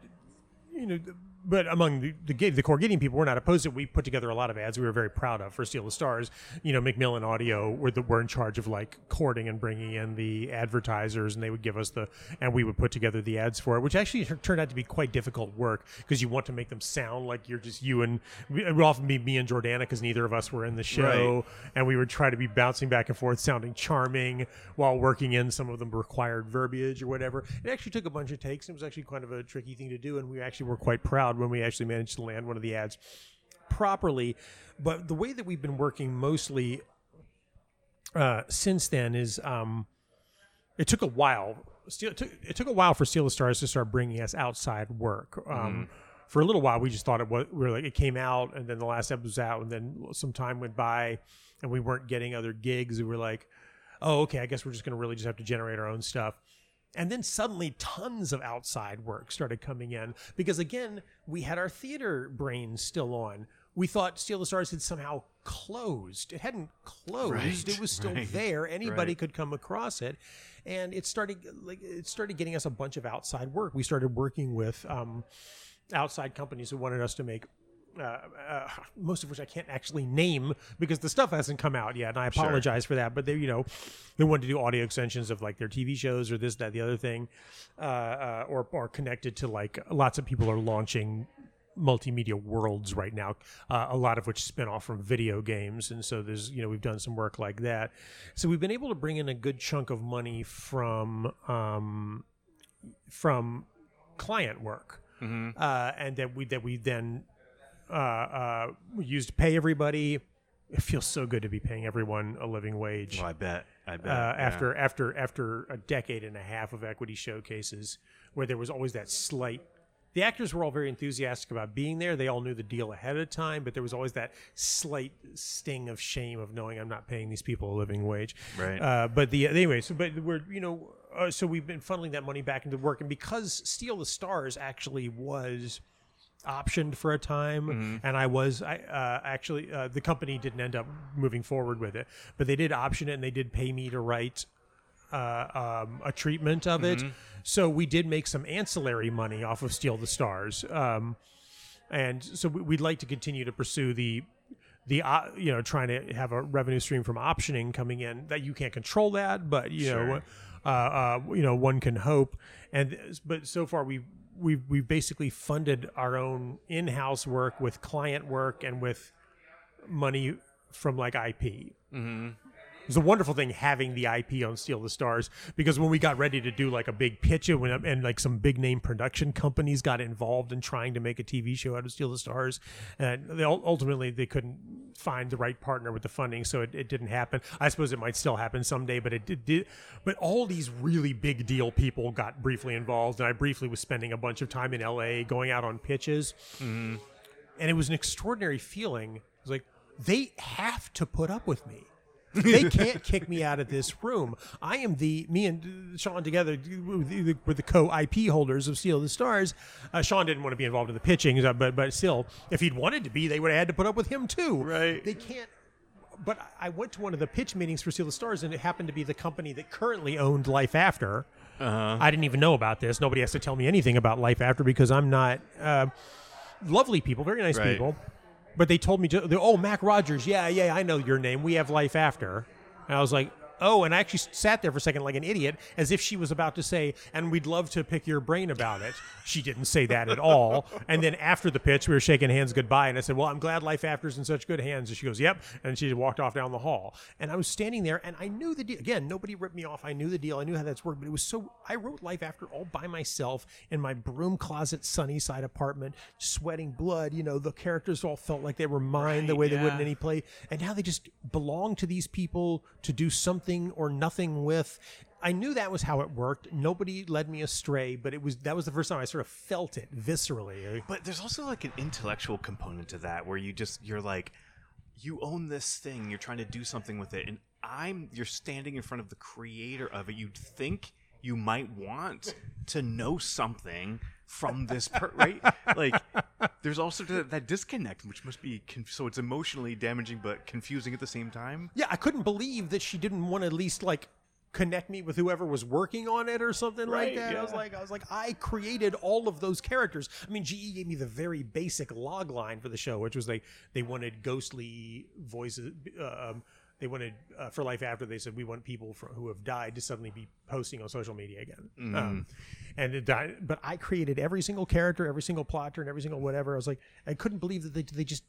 you know, but among the the, the core Gideon people, we're not opposed to. it. We put together a lot of ads we were very proud of for Steal the Stars. You know, Macmillan Audio were the were in charge of like courting and bringing in the advertisers, and they would give us the, and we would put together the ads for it, which actually turned out to be quite difficult work because you want to make them sound like you're just you and it would often be me and Jordana because neither of us were in the show, and we would try to be bouncing back and forth, sounding charming while working in some of the required verbiage or whatever. It actually took a bunch of takes. It was actually kind of a tricky thing to do, and we actually were quite proud when we actually managed to land one of the ads properly. But the way that we've been working mostly uh, since then is um, it took a while. Steal, it, took, it took a while for Steal the Stars to start bringing us outside work. Um, for a little while we just thought it was we were like it came out and then the last episode was out and then some time went by and we weren't getting other gigs. We were like, oh okay, I guess we're just gonna really just have to generate our own stuff. And then suddenly tons of outside work started coming in because again, we had our theater brains still on. We thought Steal the Stars had somehow closed. It hadn't closed. Right, it was still right, there. Anybody right. could come across it. And it started like it started getting us a bunch of outside work. We started working with um, outside companies who wanted us to make uh, uh, most of which I can't actually name because the stuff hasn't come out yet, and I apologize for that. But they, you know, they wanted to do audio extensions of like their TV shows or this, that, the other thing, uh, uh, or are connected to like lots of people are launching multimedia worlds right now, uh, a lot of which spin off from video games, and so there's you know we've done some work like that. So we've been able to bring in a good chunk of money from um, from client work, uh, and that we that we then uh, uh, used to pay everybody. It feels so good to be paying everyone a living wage I bet. I bet. uh, yeah. after after after a decade and a half of equity showcases, where there was always that slight. The actors were all very enthusiastic about being there. They all knew the deal ahead of time, but there was always that slight sting of shame of knowing I'm not paying these people a living wage. Right. Uh, but the anyway, so but we're you know uh, so we've been funneling that money back into work, and because Steal the Stars actually was optioned for a time and i was i uh, actually uh, the company didn't end up moving forward with it but they did option it and they did pay me to write uh, um, a treatment of it. So we did make some ancillary money off of steal the stars um, and so we- we'd like to continue to pursue the the uh, you know trying to have a revenue stream from optioning coming in that you can't control that but you know uh, uh, you know one can hope. And but so far we we've we've basically funded our own in-house work with client work and with money from like IP. Mm-hmm. It's a wonderful thing having the IP on Steal the Stars because when we got ready to do like a big pitch and, when, and like some big name production companies got involved in trying to make a TV show out of Steal the Stars, and they ultimately they couldn't find the right partner with the funding, so it, it didn't happen. I suppose it might still happen someday, but it did, did. But all these really big deal people got briefly involved, and I briefly was spending a bunch of time in LA going out on pitches mm-hmm. and it was an extraordinary feeling. It was like they have to put up with me. They can't kick me out of this room. I am the me and Sean together were the co IP holders of Steal the Stars. Uh, Sean didn't want to be involved in the pitching, but but still, if he'd wanted to be, they would have had to put up with him too. Right. They can't. But I went to one of the pitch meetings for Steal the Stars, and it happened to be the company that currently owned Life After. I didn't even know about this. Nobody has to tell me anything about Life After because I'm not. Uh, lovely people, very nice Right. people. But they told me, oh, Mac Rogers, yeah, yeah, I know your name. We have life after. And I was like, oh, and I actually sat there for a second like an idiot, as if she was about to say, and we'd love to pick your brain about it. She didn't say that at all. And then after the pitch, we were shaking hands goodbye, and I said, well, I'm glad life after's in such good hands. And she goes, yep. And she walked off down the hall. And I was standing there, and I knew the deal. Again, nobody ripped me off. I knew the deal. I knew how that's worked, but it was so. I wrote life after all by myself in my broom closet, Sunnyside apartment, sweating blood. You know, the characters all felt like they were mine the Right, way they would in any play. And now they just belong to these people to do something or nothing with. I knew that was how it worked. Nobody led me astray, but it was that was the first time I sort of felt it viscerally. But there's also like an intellectual component to that where you just you're like you own this thing, you're trying to do something with it and I'm you're standing in front of the creator of it. You'd think you might want to know something from this per- right like there's also that, that disconnect which must be conf- so it's emotionally damaging but confusing at the same time Yeah, I couldn't believe that she didn't want to at least like connect me with whoever was working on it or something like Right, that. I was like, I was like, I created all of those characters. I mean, GE gave me the very basic log line for the show, which was they they wanted ghostly voices. Uh, um, they wanted uh, for life after they said we want people from, who have died to suddenly be posting on social media again. Um, and it died, but I created every single character, every single plot and every single whatever. I was like, I couldn't believe that they they just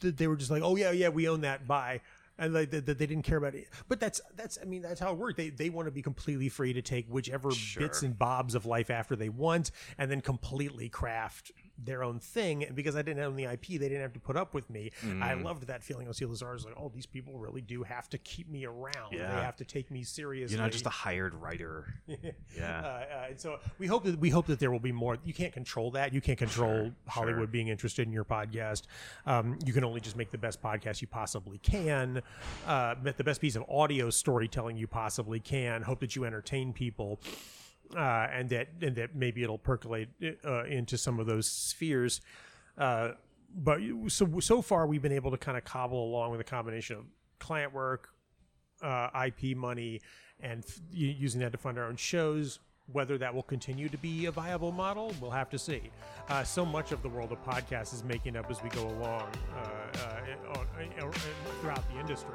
that they were just like, oh yeah, yeah, we own that. Bye. And like that they, they didn't care about it. But that's that's I mean that's how it worked. They they want to be completely free to take whichever bits and bobs of life after they want, and then completely craft their own thing. And because I didn't own the IP, they didn't have to put up with me. I Mm. loved that feeling of Steal the Stars like, oh, these people really do have to keep me around. They have to take me seriously. You're not just a hired writer. Yeah. Uh, uh, and so we hope that we hope that there will be more. You can't control that. You can't control Hollywood sure. being interested in your podcast. Um, you can only just make the best podcast you possibly can, uh, the best piece of audio storytelling you possibly can. Hope that you entertain people, uh, and that and that maybe it'll percolate uh, into some of those spheres. Uh, but so so far we've been able to kind of cobble along with a combination of client work, uh, IP money and f- using that to fund our own shows. Whether that will continue to be a viable model, we'll have to see. Uh, so much of the world of podcasts is making up as we go along uh, throughout the industry.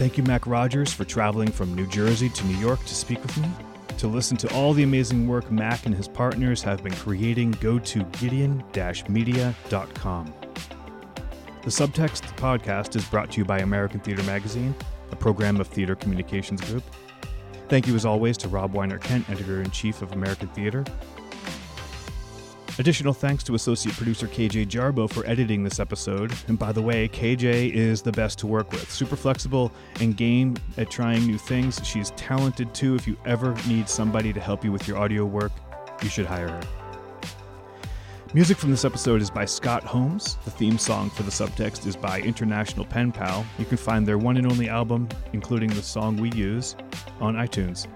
Thank you, Mac Rogers, for traveling from New Jersey to New York to speak with me. To listen to all the amazing work Mac and his partners have been creating, go to gideon media.com. The Subtext podcast is brought to you by American Theater Magazine, a program of Theater Communications Group. Thank you, as always, to Rob Weinert-Kendt, editor in chief of American Theater. Additional thanks to associate producer KJ Jarbo for editing this episode. And by the way, KJ is the best to work with. Super flexible and game at trying new things. She's talented too. If you ever need somebody to help you with your audio work, you should hire her. Music from this episode is by Scott Holmes. The theme song for the subtext is by International Pen Pal. You can find their one and only album, including the song we use, on iTunes.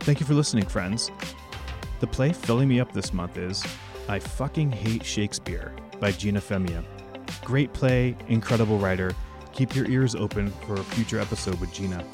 Thank you for listening, friends. The play filling me up this month is I Fucking Hate Shakespeare by Gina Femia. Great play, incredible writer. Keep your ears open for a future episode with Gina.